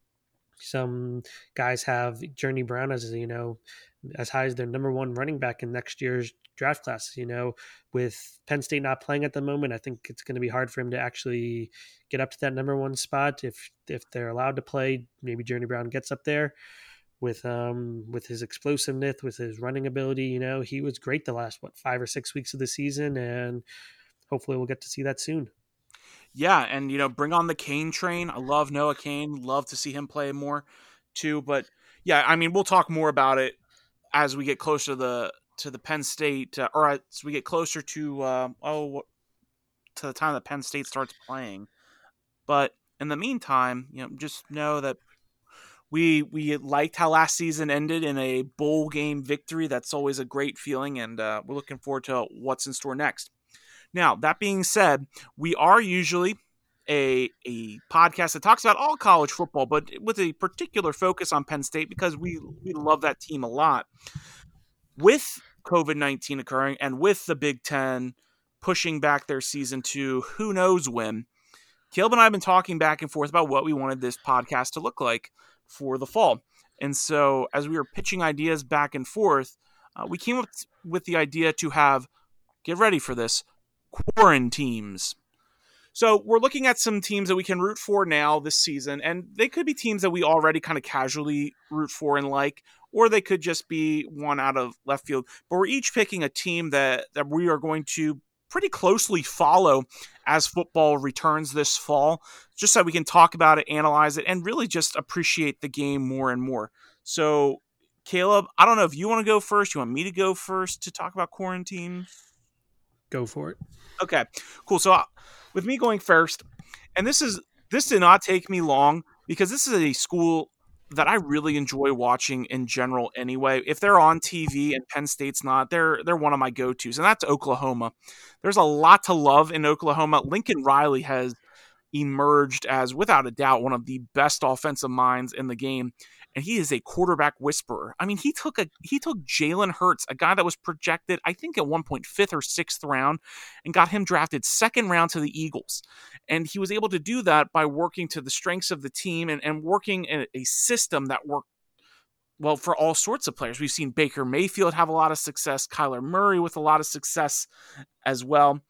some guys have Journey Brown as you know as high as their number one running back in next year's draft class. You know, with Penn State not playing at the moment, I think it's going to be hard for him to actually get up to that number one spot. If if they're allowed to play, maybe Journey Brown gets up there with um with his explosiveness, with his running ability. You know, he was great the last what five or six weeks of the season, and hopefully we'll get to see that soon. Yeah, and you know, bring on the Cain train. I love Noah Cain. Love to see him play more too. But yeah, I mean, we'll talk more about it as we get closer to the to the Penn State, uh, or as we get closer to uh, oh to the time that Penn State starts playing. But in the meantime, you know, just know that we we liked how last season ended in a bowl game victory. That's always a great feeling, and uh, we're looking forward to what's in store next. Now, that being said, we are usually a, a podcast that talks about all college football, but with a particular focus on Penn State because we, we love that team a lot. With COVID 19 occurring and with the Big Ten pushing back their season to who knows when, Caleb and I have been talking back and forth about what we wanted this podcast to look like for the fall. And so, as we were pitching ideas back and forth, uh, we came up with the idea to have, get ready for this, quaranteams. So we're looking at some teams that we can root for now this season, and they could be teams that we already kind of casually root for and like, or they could just be one out of left field. But we're each picking a team that that we are going to pretty closely follow as football returns this fall, just so we can talk about it, analyze it, and really just appreciate the game more and more. So, Caleb, I don't know if you want to go first. You want me to go first to talk about quaranteam? Go for it. Okay, cool. So, uh, with me going first, and this is this did not take me long because this is a school that I really enjoy watching in general anyway. If they're on TV and Penn State's not, they're they're one of my go-tos and that's Oklahoma. There's a lot to love in Oklahoma. Lincoln Riley has emerged as without a doubt one of the best offensive minds in the game and he is a quarterback whisperer. I mean, he took a he took Jalen Hurts, a guy that was projected, I think, at one point fifth or sixth round, and got him drafted second round to the Eagles. And he was able to do that by working to the strengths of the team and, and working in a system that worked well, for all sorts of players. We've seen Baker Mayfield have a lot of success, Kyler Murray with a lot of success as well.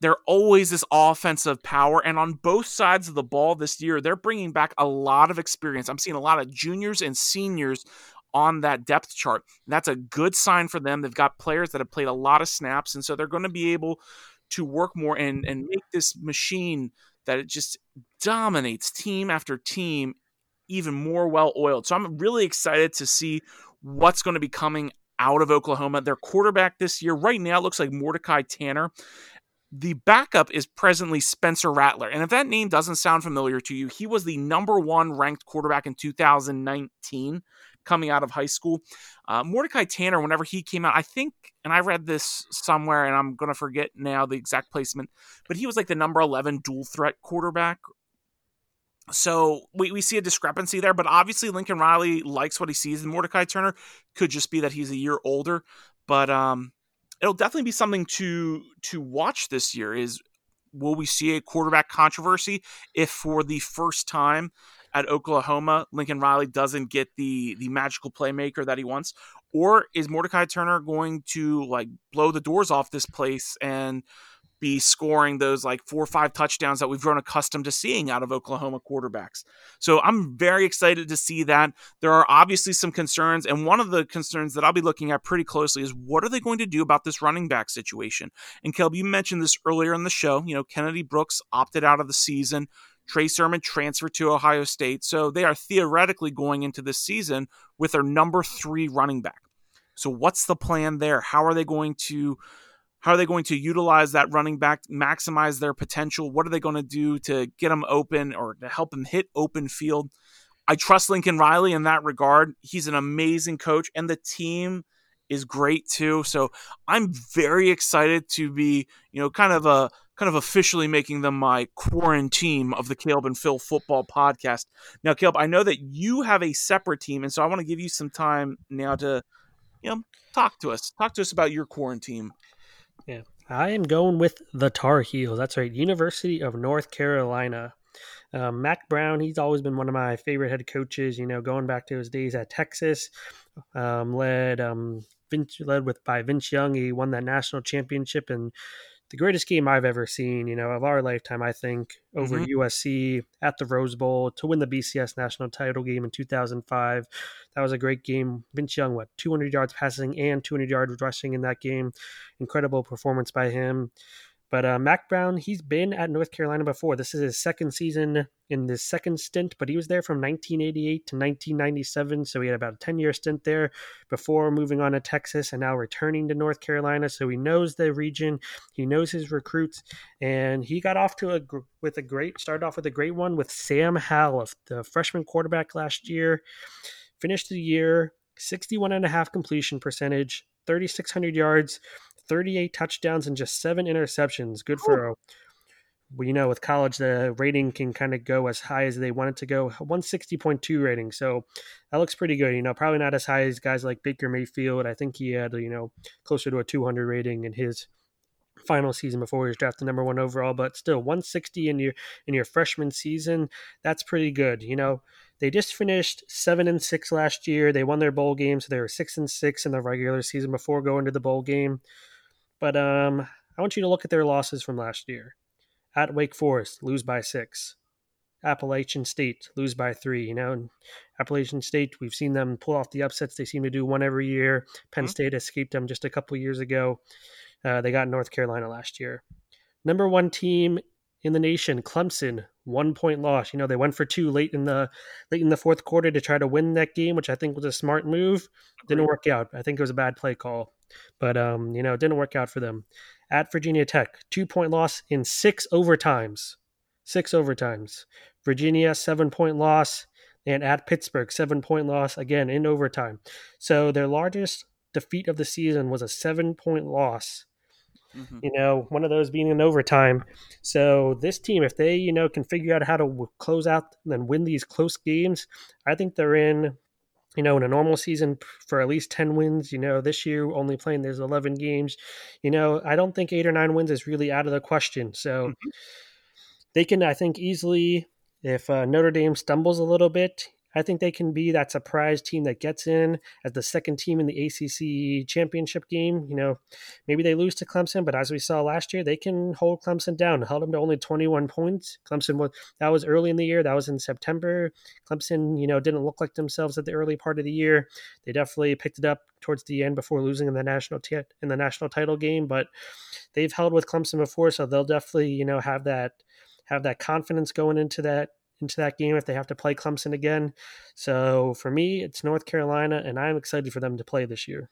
They're always this offensive power. And on both sides of the ball this year, they're bringing back a lot of experience. I'm seeing a lot of juniors and seniors on that depth chart. that's a good sign for them. They've got players that have played a lot of snaps. And so they're going to be able to work more and, and make this machine that it just dominates team after team even more well oiled. So I'm really excited to see what's going to be coming out of Oklahoma. Their quarterback this year, right now, looks like Mordecai Tanner. The backup is presently Spencer Rattler. And if that name doesn't sound familiar to you, he was the number one ranked quarterback in 2019 coming out of high school. Uh, Mordecai Tanner, whenever he came out, I think, and I read this somewhere, and I'm going to forget now the exact placement, but he was like the number 11 dual threat quarterback. So we, we see a discrepancy there, but obviously Lincoln Riley likes what he sees in Mordecai Turner. Could just be that he's a year older, but um, it'll definitely be something to to watch this year. Is will we see a quarterback controversy if for the first time at Oklahoma, Lincoln Riley doesn't get the the magical playmaker that he wants, or is Mordecai Turner going to like blow the doors off this place and be scoring those like four or five touchdowns that we've grown accustomed to seeing out of Oklahoma quarterbacks. So I'm very excited to see that. There are obviously some concerns, and one of the concerns that I'll be looking at pretty closely is what are they going to do about this running back situation? And Caleb, you mentioned this earlier in the show. You know, Kennedy Brooks opted out of the season. Trey Sermon transferred to Ohio State. So they are theoretically going into this season with their number three running back. So what's the plan there? How are they going to how are they going to utilize that running back, maximize their potential? What are they going to do to get them open or to help them hit open field? I trust Lincoln Riley in that regard. He's an amazing coach, and the team is great too. So I'm very excited to be, you know, kind of a kind of officially making them my quaranteam of the Caleb and Phil football podcast. Now, Caleb, I know that you have a separate team, and so I want to give you some time now to, you know, talk to us. Talk to us about your quaranteam. Yeah, I am going with the Tar Heels. That's right, University of North Carolina. Um, Mack Brown, he's always been one of my favorite head coaches. You know, going back to his days at Texas, um, led um, Vince, led with by Vince Young. He won that national championship and the greatest game I've ever seen, you know, of our lifetime, I think, over mm-hmm. USC at the Rose Bowl to win the BCS national title game in 2005. That was a great game. Vince Young, what, 200 yards passing and 200 yards rushing in that game. Incredible performance by him. But uh, Mack Brown, he's been at North Carolina before. This is his second season in this second stint, but he was there from 1988 to 1997. So he had about a 10 year stint there before moving on to Texas and now returning to North Carolina. So he knows the region, he knows his recruits, and he got off to a with a great started off with a great one with Sam Howell, the freshman quarterback last year. Finished the year 61 and a half completion percentage, 3,600 yards, 38 touchdowns and just seven interceptions. Good for a well, you know, with college, the rating can kind of go as high as they want it to go. 160.2 rating. So that looks pretty good. You know, probably not as high as guys like Baker Mayfield. I think he had, you know, closer to a 200 rating in his final season before he was drafted number one overall, but still 160 in your in your freshman season, that's pretty good. You know, they just finished seven and six last year. They won their bowl game, so they were six and six in the regular season before going to the bowl game. But um, I want you to look at their losses from last year. At Wake Forest, lose by six. Appalachian State, lose by three. You know, Appalachian State, we've seen them pull off the upsets. They seem to do one every year. Penn mm-hmm. State escaped them just a couple years ago. Uh, they got North Carolina last year. Number one team in the nation, Clemson, one point loss. You know, they went for two late in the late in the fourth quarter to try to win that game, which I think was a smart move. Didn't work out. I think it was a bad play call. But um, you know, it didn't work out for them. At Virginia Tech, two point loss in six overtimes. Six overtimes. Virginia, seven point loss. And at Pittsburgh, seven point loss again in overtime. So their largest defeat of the season was a seven point loss. Mm-hmm. You know, one of those being in overtime. So this team, if they you know can figure out how to close out and win these close games, I think they're in you know, in a normal season for at least 10 wins, you know, this year only playing there's 11 games, you know, I don't think eight or nine wins is really out of the question. So mm-hmm. they can, I think, easily, if uh, Notre Dame stumbles a little bit, I think they can be that surprise team that gets in as the second team in the ACC championship game. You know, maybe they lose to Clemson, but as we saw last year, they can hold Clemson down. Held them to only 21 points. Clemson was that was early in the year. That was in September. Clemson, you know, didn't look like themselves at the early part of the year. They definitely picked it up towards the end before losing in the national t- in the national title game, but they've held with Clemson before, so they'll definitely you know have that have that confidence going into that into that game if they have to play Clemson again. So for me, it's North Carolina, and I'm excited for them to play this year.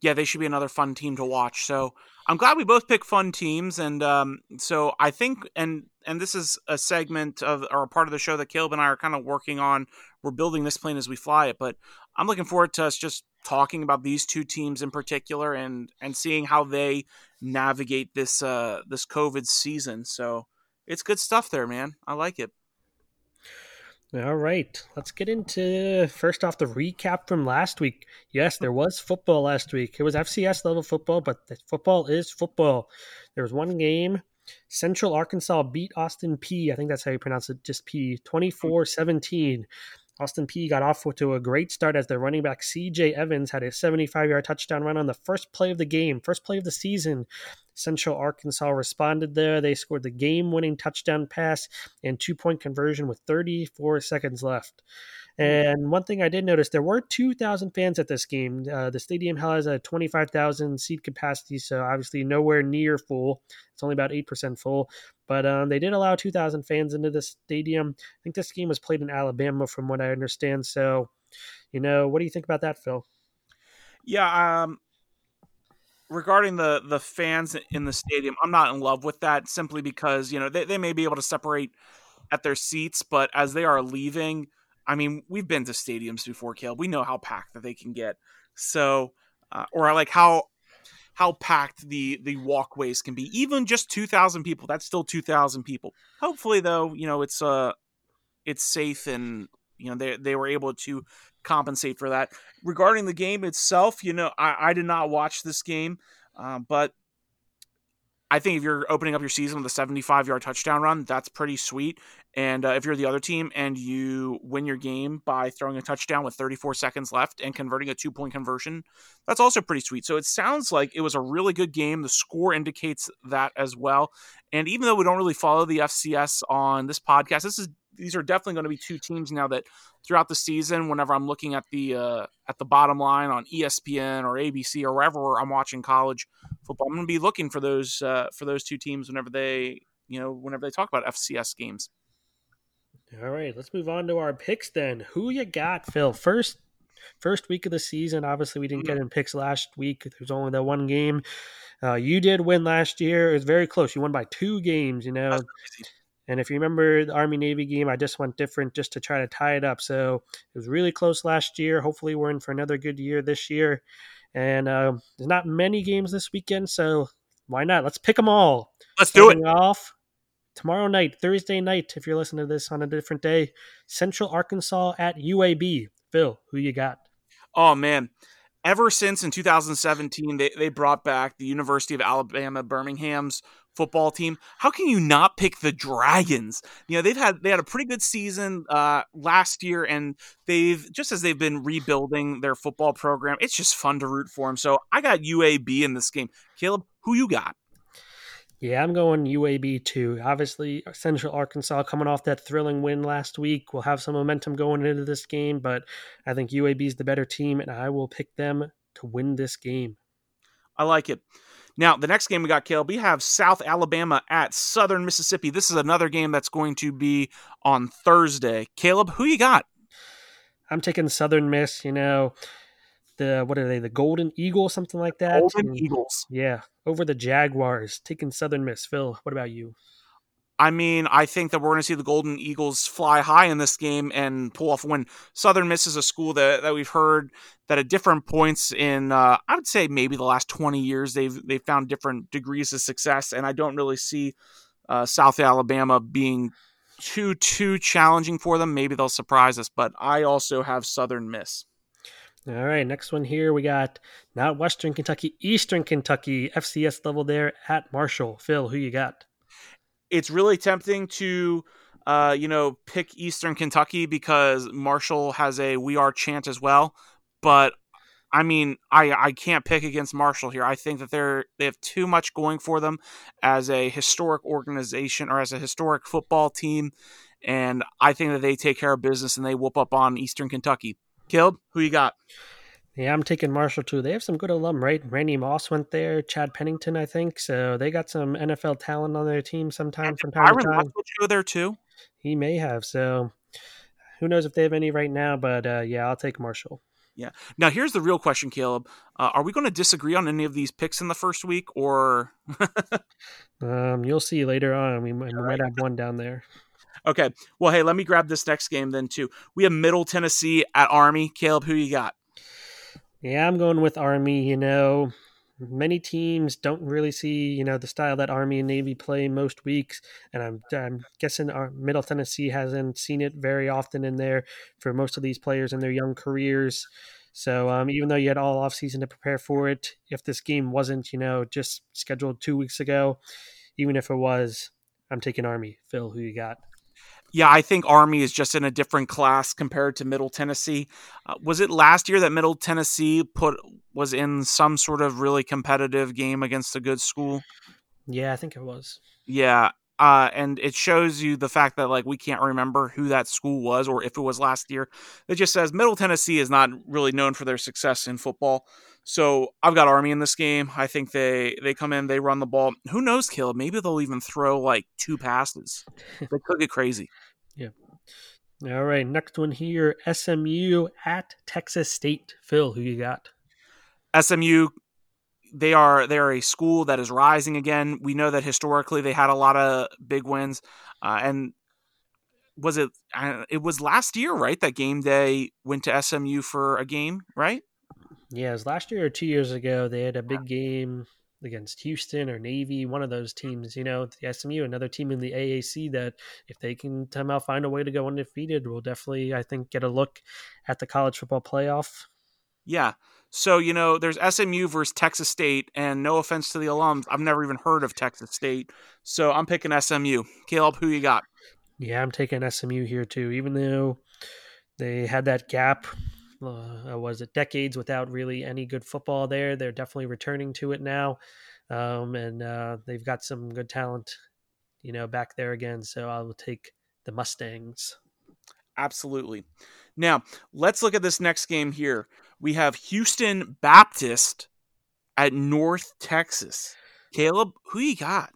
Yeah, they should be another fun team to watch. So I'm glad we both pick fun teams, and um, so I think, and and this is a segment of or a part of the show that Caleb and I are kind of working on. We're building this plane as we fly it, but I'm looking forward to us just talking about these two teams in particular and and seeing how they navigate this uh this COVID season. So it's good stuff there, man. I like it. All right, let's get into first off the recap from last week. Yes, there was football last week. It was FCS level football, but football is football. There was one game. Central Arkansas beat Austin Peay. I think that's how you pronounce it, just Peay, 24 17. Austin Peay got off to a great start as their running back CJ Evans had a 75 yard touchdown run on the first play of the game, first play of the season. Central Arkansas responded there. They scored the game winning touchdown pass and two point conversion with 34 seconds left. And one thing I did notice, there were 2,000 fans at this game. Uh, the stadium has a 25,000 seat capacity, so obviously nowhere near full. It's only about 8% full. But um, they did allow 2,000 fans into the stadium. I think this game was played in Alabama, from what I understand. So, you know, what do you think about that, Phil? Yeah, um, regarding the the fans in the stadium, I'm not in love with that simply because you know they, they may be able to separate at their seats, but as they are leaving, I mean, we've been to stadiums before, Caleb. We know how packed that they can get. So, uh, or like how how packed the the walkways can be. Even just two thousand people, that's still two thousand people. Hopefully, though, you know it's uh it's safe and you know they they were able to compensate for that. Regarding the game itself, you know, I, I did not watch this game, uh, but I think if you're opening up your season with a 75 yard touchdown run, that's pretty sweet. And uh, if you're the other team and you win your game by throwing a touchdown with 34 seconds left and converting a two point conversion, that's also pretty sweet. So it sounds like it was a really good game. The score indicates that as well. And even though we don't really follow the FCS on this podcast, this is these are definitely going to be two teams now that throughout the season, whenever I'm looking at the uh, at the bottom line on ESPN or ABC or wherever I'm watching college football, I'm going to be looking for those uh, for those two teams whenever they you know whenever they talk about FCS games. All right, let's move on to our picks then. Who you got, Phil? First first week of the season. Obviously, we didn't get mm-hmm. in picks last week. There's only that one game. Uh, you did win last year. It was very close. You won by two games. You know, and if you remember the Army Navy game, I just went different just to try to tie it up. So it was really close last year. Hopefully, we're in for another good year this year. And uh, there's not many games this weekend, so why not? Let's pick them all. Let's Starting do it. Off tomorrow night, Thursday night, if you're listening to this on a different day, Central Arkansas at UAB. Phil, who you got? Oh man, ever since in 2017 they, they brought back the University of Alabama Birmingham's football team. How can you not pick the Dragons? You know, they've had they had a pretty good season uh, last year, and they've just as they've been rebuilding their football program, it's just fun to root for them. So I got UAB in this game. Caleb, who you got? Yeah, I'm going UAB too. Obviously, Central Arkansas coming off that thrilling win last week will have some momentum going into this game, but I think UAB is the better team, and I will pick them to win this game. I like it. Now, the next game we got, Caleb, we have South Alabama at Southern Mississippi. This is another game that's going to be on Thursday. Caleb, who you got? I'm taking Southern Miss. You know, the what are they? The Golden Eagle, something like that. Golden and, Eagles. Yeah, over the Jaguars, taking Southern Miss. Phil, what about you? I mean, I think that we're going to see the Golden Eagles fly high in this game and pull off a win. Southern Miss is a school that, that we've heard that at different points in, uh, I would say maybe the last 20 years, they've they've found different degrees of success, and I don't really see uh, South Alabama being too too challenging for them. Maybe they'll surprise us, but I also have Southern Miss. All right, next one here we got not Western Kentucky, Eastern Kentucky, FCS level there at Marshall. Phil, who you got? it's really tempting to uh, you know, pick Eastern Kentucky because Marshall has a "We Are" chant as well. But I mean, I I can't pick against Marshall here. I think that they're they have too much going for them as a historic organization or as a historic football team, and I think that they take care of business and they whoop up on Eastern Kentucky. Caleb, who you got? Yeah, I'm taking Marshall too. They have some good alum, right? Randy Moss went there, Chad Pennington, I think. So they got some NFL talent on their team sometime from time Byron to time. go there too. He may have. So who knows if they have any right now? But uh, yeah, I'll take Marshall. Yeah. Now here's the real question, Caleb. Uh, are we going to disagree on any of these picks in the first week, or? um, you'll see later on. We might, we might have one down there. Okay. Well, hey, let me grab this next game then too. We have Middle Tennessee at Army. Caleb, who you got? Yeah, I'm going with Army. You know, many teams don't really see you know the style that Army and Navy play most weeks, and I'm I'm guessing our Middle Tennessee hasn't seen it very often in there for most of these players in their young careers. So um, even though you had all off season to prepare for it, if this game wasn't you know just scheduled two weeks ago, even if it was, I'm taking Army. Phil, who you got? Yeah, I think Army is just in a different class compared to Middle Tennessee. Uh, was it last year that Middle Tennessee put was in some sort of really competitive game against a good school? Yeah, I think it was. Yeah, uh, and it shows you the fact that like we can't remember who that school was or if it was last year. It just says Middle Tennessee is not really known for their success in football. So I've got Army in this game. I think they they come in, they run the ball. Who knows, Caleb? Maybe they'll even throw like two passes. they could get crazy. Yeah. All right, next one here: SMU at Texas State. Phil, who you got? SMU. They are they are a school that is rising again. We know that historically they had a lot of big wins, uh, and was it it was last year right that game day went to SMU for a game right? Yeah, it was last year or two years ago. They had a big game against Houston or Navy, one of those teams. You know, the SMU, another team in the AAC that if they can somehow find a way to go undefeated, will definitely, I think, get a look at the college football playoff. Yeah. So, you know, there's SMU versus Texas State, and no offense to the alums, I've never even heard of Texas State. So I'm picking SMU. Caleb, who you got? Yeah, I'm taking SMU here too, even though they had that gap uh, was it decades without really any good football there. They're definitely returning to it now, um, and uh, they've got some good talent, you know, back there again. So I will take the Mustangs. Absolutely. Now let's look at this next game here. We have Houston Baptist at North Texas. Caleb, who you got?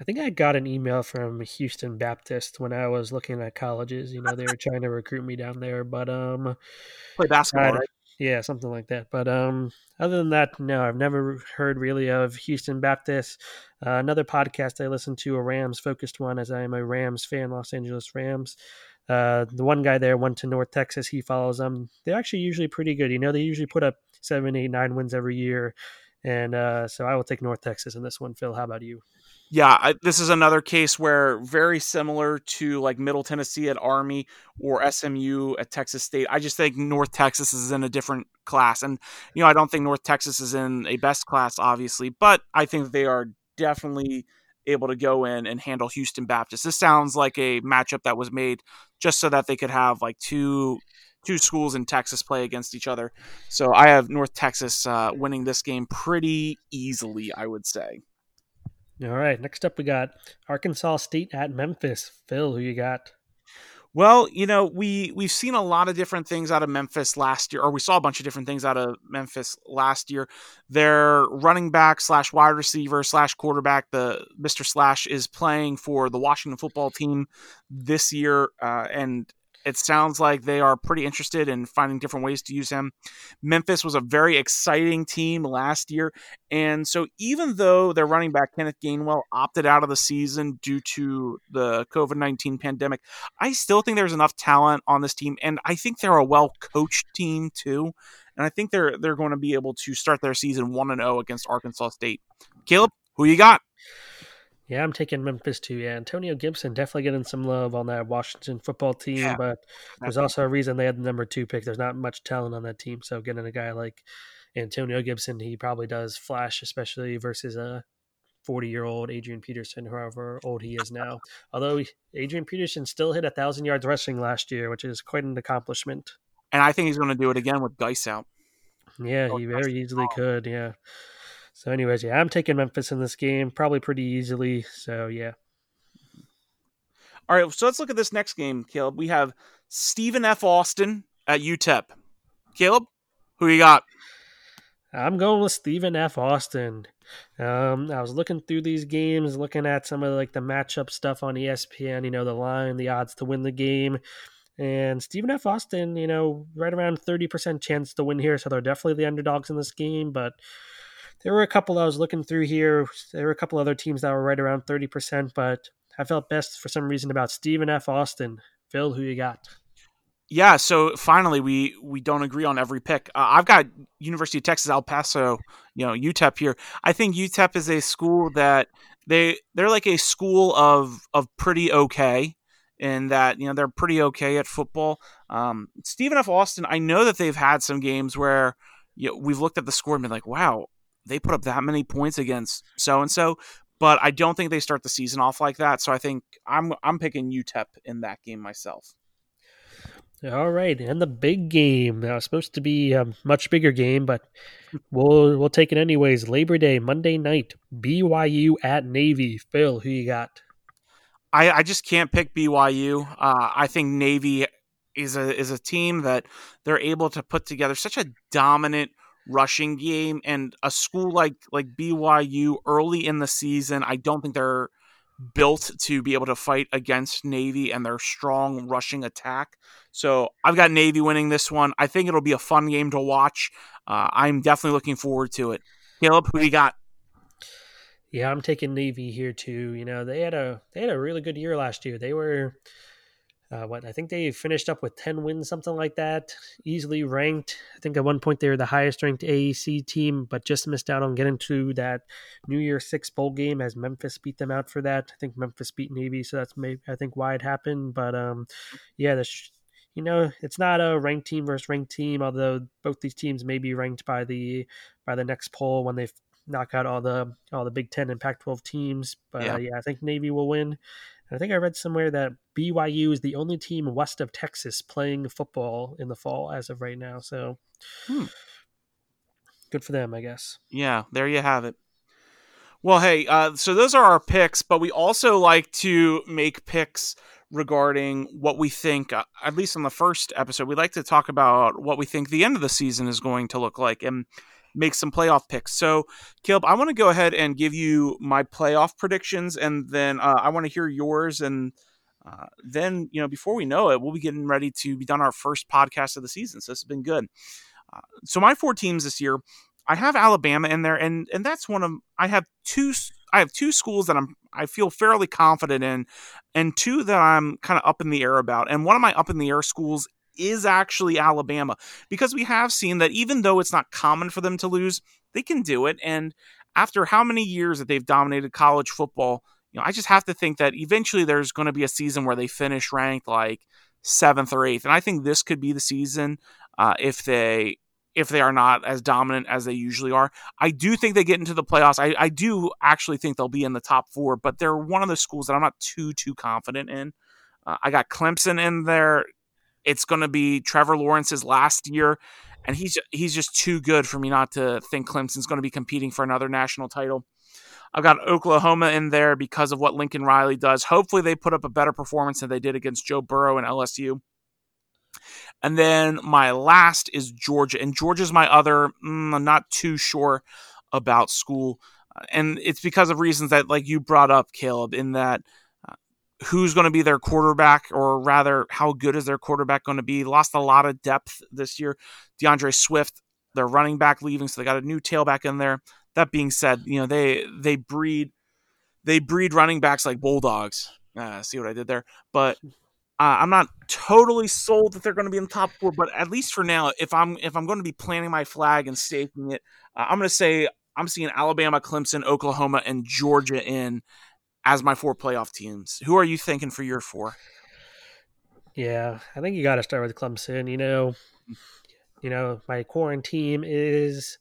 I think I got an email from Houston Baptist when I was looking at colleges. You know, they were trying to recruit me down there, but um, play basketball, right? Yeah, something like that. But um, other than that, no, I've never heard really of Houston Baptist. Uh, another podcast I listened to, a Rams focused one, as I am a Rams fan, Los Angeles Rams. Uh, the one guy there went to North Texas. He follows them. They're actually usually pretty good. You know, they usually put up seven, eight, nine wins every year. And uh, so I will take North Texas in this one. Phil, how about you? yeah, I, this is another case where very similar to like Middle Tennessee at Army or SMU at Texas State. I just think North Texas is in a different class, and you know I don't think North Texas is in a best class, obviously, but I think they are definitely able to go in and handle Houston Baptist. This sounds like a matchup that was made just so that they could have like two two schools in Texas play against each other. So I have North Texas uh, winning this game pretty easily, I would say. All right. Next up, we got Arkansas State at Memphis. Phil, who you got? Well, you know, we we've seen a lot of different things out of Memphis last year, or we saw a bunch of different things out of Memphis last year. Their running back slash wide receiver slash quarterback, the Mister Slash, is playing for the Washington football team this year, uh, and it sounds like they are pretty interested in finding different ways to use him. Memphis was a very exciting team last year. And so, even though their running back, Kenneth Gainwell, opted out of the season due to the COVID 19 pandemic, I still think there's enough talent on this team. And I think they're a well coached team, too. And I think they're they're going to be able to start their season 1 0 against Arkansas State. Caleb, who you got? Yeah, I'm taking Memphis too. Yeah, Antonio Gibson definitely getting some love on that Washington football team, yeah, but there's also a reason they had the number two pick. There's not much talent on that team, so getting a guy like Antonio Gibson, he probably does flash, especially versus a 40 year old Adrian Peterson, however old he is now. Although Adrian Peterson still hit a thousand yards rushing last year, which is quite an accomplishment. And I think he's going to do it again with Guice out. Yeah, he very easily could. Yeah. So, anyways, yeah, I'm taking Memphis in this game, probably pretty easily. So, yeah. All right, so let's look at this next game, Caleb. We have Stephen F. Austin at UTEP. Caleb, who you got? I'm going with Stephen F. Austin. Um, I was looking through these games, looking at some of like the matchup stuff on ESPN. You know, the line, the odds to win the game, and Stephen F. Austin. You know, right around thirty percent chance to win here, so they're definitely the underdogs in this game. But there were a couple I was looking through here. There were a couple other teams that were right around thirty percent, but I felt best for some reason about Stephen F. Austin. Phil, who you got? Yeah, so finally we we don't agree on every pick. Uh, I've got University of Texas El Paso, you know, UTEP here. I think UTEP is a school that they they're like a school of of pretty okay in that you know they're pretty okay at football. Um, Stephen F. Austin, I know that they've had some games where you know, we've looked at the score and been like, wow, they put up that many points against so and so, but I don't think they start the season off like that. So I think I'm I'm picking UTEP in that game myself. All right, and the big game. Now, supposed to be a much bigger game, but we'll we'll take it anyways. Labor Day, Monday night, BYU at Navy. Phil, who you got? I, I just can't pick BYU. Uh, I think Navy is a is a team that they're able to put together such a dominant rushing game, and a school like like BYU early in the season, I don't think they're built to be able to fight against Navy and their strong rushing attack. So I've got Navy winning this one. I think it'll be a fun game to watch. Uh, I'm definitely looking forward to it. Caleb, who you got? Yeah, I'm taking Navy here too. You know, they had a they had a really good year last year. They were uh, what I think they finished up with 10 wins, something like that, easily ranked. I think at one point they were the highest ranked AAC team, but just missed out on getting to that New Year Six bowl game as Memphis beat them out for that. I think Memphis beat Navy, so that's maybe I think why it happened. But um, yeah, the sh- you know it's not a ranked team versus ranked team, although both these teams may be ranked by the by the next poll when they knock out all the all the Big Ten and Pac-12 teams. But yeah, uh, yeah I think Navy will win. And I think I read somewhere that BYU is the only team west of Texas playing football in the fall as of right now. So hmm. good for them, I guess. Yeah, there you have it. Well, hey, uh, so those are our picks, but we also like to make picks regarding what we think, uh, at least on the first episode, we like to talk about what we think the end of the season is going to look like. And make some playoff picks. So, Caleb, I want to go ahead and give you my playoff predictions, and then uh, I want to hear yours. And uh, then, you know, before we know it, we'll be getting ready to be done our first podcast of the season. So this has been good. Uh, so my four teams this year, I have Alabama in there, and and that's one of I have two. I have two schools that I'm I feel fairly confident in, and two that I'm kind of up in the air about. And one of my up in the air schools is actually Alabama because we have seen that even though it's not common for them to lose, they can do it. And after how many years that they've dominated college football, you know, I just have to think that eventually there's going to be a season where they finish ranked like seventh or eighth, and I think this could be the season uh, if they if they are not as dominant as they usually are. I do think they get into the playoffs. I, I do actually think they'll be in the top four, but they're one of the schools that I'm not too too confident in. Uh, I got Clemson in there it's going to be Trevor Lawrence's last year, and he's he's just too good for me not to think Clemson's going to be competing for another national title. I've got Oklahoma in there because of what Lincoln Riley does. Hopefully, they put up a better performance than they did against Joe Burrow and LSU. And then my last is Georgia, and Georgia's my other. Mm, I'm not too sure about school, and it's because of reasons that, like you brought up, Caleb, in that who's going to be their quarterback, or rather, how good is their quarterback going to be? Lost a lot of depth this year. D'Andre Swift, their running back, leaving, so they got a new tailback in there. That being said, you know they they breed they breed running backs like bulldogs. Uh, see what I did there, but uh, I'm not totally sold that they're going to be in the top four. But at least for now, if I'm if I'm going to be planting my flag and staking it, uh, I'm going to say I'm seeing Alabama, Clemson, Oklahoma, and Georgia in as my four playoff teams. Who are you thinking for your four? Yeah, I think you got to start with Clemson. You know, you know, my quaranteam is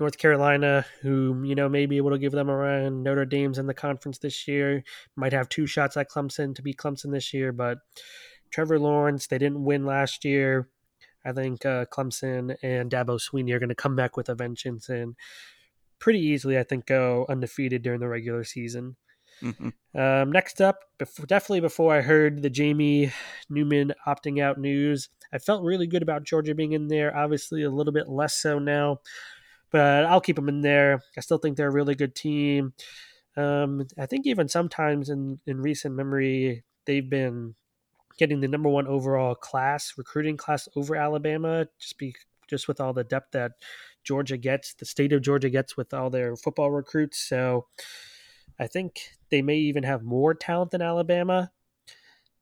North Carolina, who you know may be able to give them a run. Notre Dame's in the conference this year. Might have two shots at Clemson to beat Clemson this year, but Trevor Lawrence, they didn't win last year. I think uh, Clemson and Dabo Swinney are going to come back with a vengeance and pretty easily, I think, go undefeated during the regular season. Mm-hmm. Um, next up, before, definitely before I heard the Jamie Newman opting out news, I felt really good about Georgia being in there. Obviously, a little bit less so now, but I'll keep them in there. I still think they're a really good team. Um, I think even sometimes in, in recent memory, they've been getting the number one overall class, recruiting class over Alabama, just be just with all the depth that Georgia gets, the state of Georgia gets with all their football recruits. So I think they may even have more talent than Alabama.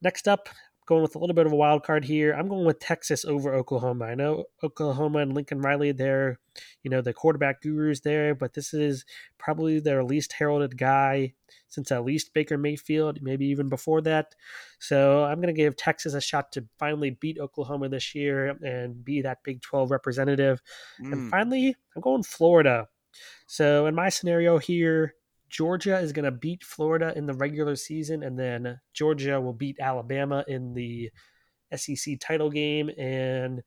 Next up, going with a little bit of a wild card here. I'm going with Texas over Oklahoma. I know Oklahoma and Lincoln Riley, they're, you know, the quarterback gurus there, but this is probably their least heralded guy since at least Baker Mayfield, maybe even before that. So I'm going to give Texas a shot to finally beat Oklahoma this year and be that Big 12 representative. Mm. And finally, I'm going Florida. So in my scenario here, Georgia is going to beat Florida in the regular season, and then Georgia will beat Alabama in the SEC title game. And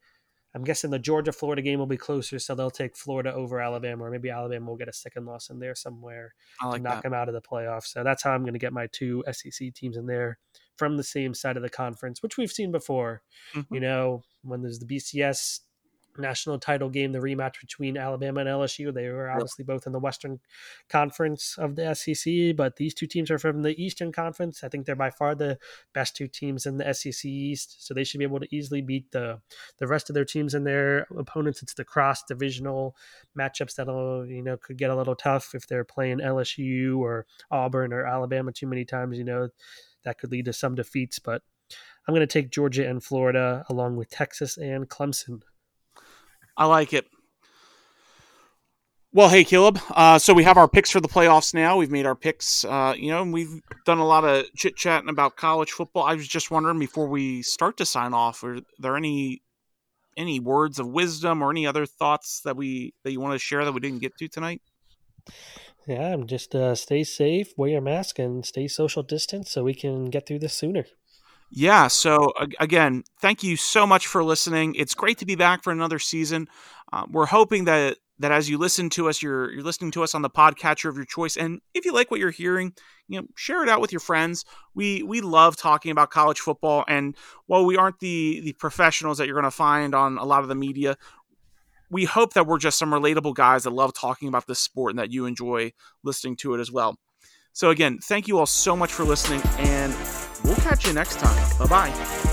I'm guessing the Georgia Florida game will be closer, so they'll take Florida over Alabama, or maybe Alabama will get a second loss in there somewhere like to knock that. them out of the playoffs. So that's how I'm going to get my two SEC teams in there from the same side of the conference, which we've seen before. Mm-hmm. You know, when there's the BCS national title game, the rematch between Alabama and LSU. They were obviously both in the Western Conference of the SEC, but these two teams are from the Eastern Conference. I think they're by far the best two teams in the SEC East, so they should be able to easily beat the the rest of their teams and their opponents. It's the cross divisional matchups that'll you know could get a little tough if they're playing LSU or Auburn or Alabama too many times. You know that could lead to some defeats, but. I'm going to take Georgia and Florida along with Texas and Clemson. I like it. Well, hey, Caleb. Uh, so we have our picks for the playoffs now. We've made our picks. Uh, you know, we've done a lot of chit chatting about college football. I was just wondering before we start to sign off, are there any any words of wisdom or any other thoughts that we that you want to share that we didn't get to tonight? Yeah, just uh, stay safe, wear your mask, and stay social distance so we can get through this sooner. Yeah. So again, thank you so much for listening. It's great to be back for another season. Uh, we're hoping that that as you listen to us, you're you're listening to us on the podcatcher of your choice. And if you like what you're hearing, you know, share it out with your friends. We we love talking about college football, and while we aren't the the professionals that you're going to find on a lot of the media, we hope that we're just some relatable guys that love talking about this sport and that you enjoy listening to it as well. So again, thank you all so much for listening and We'll catch you next time. Bye bye.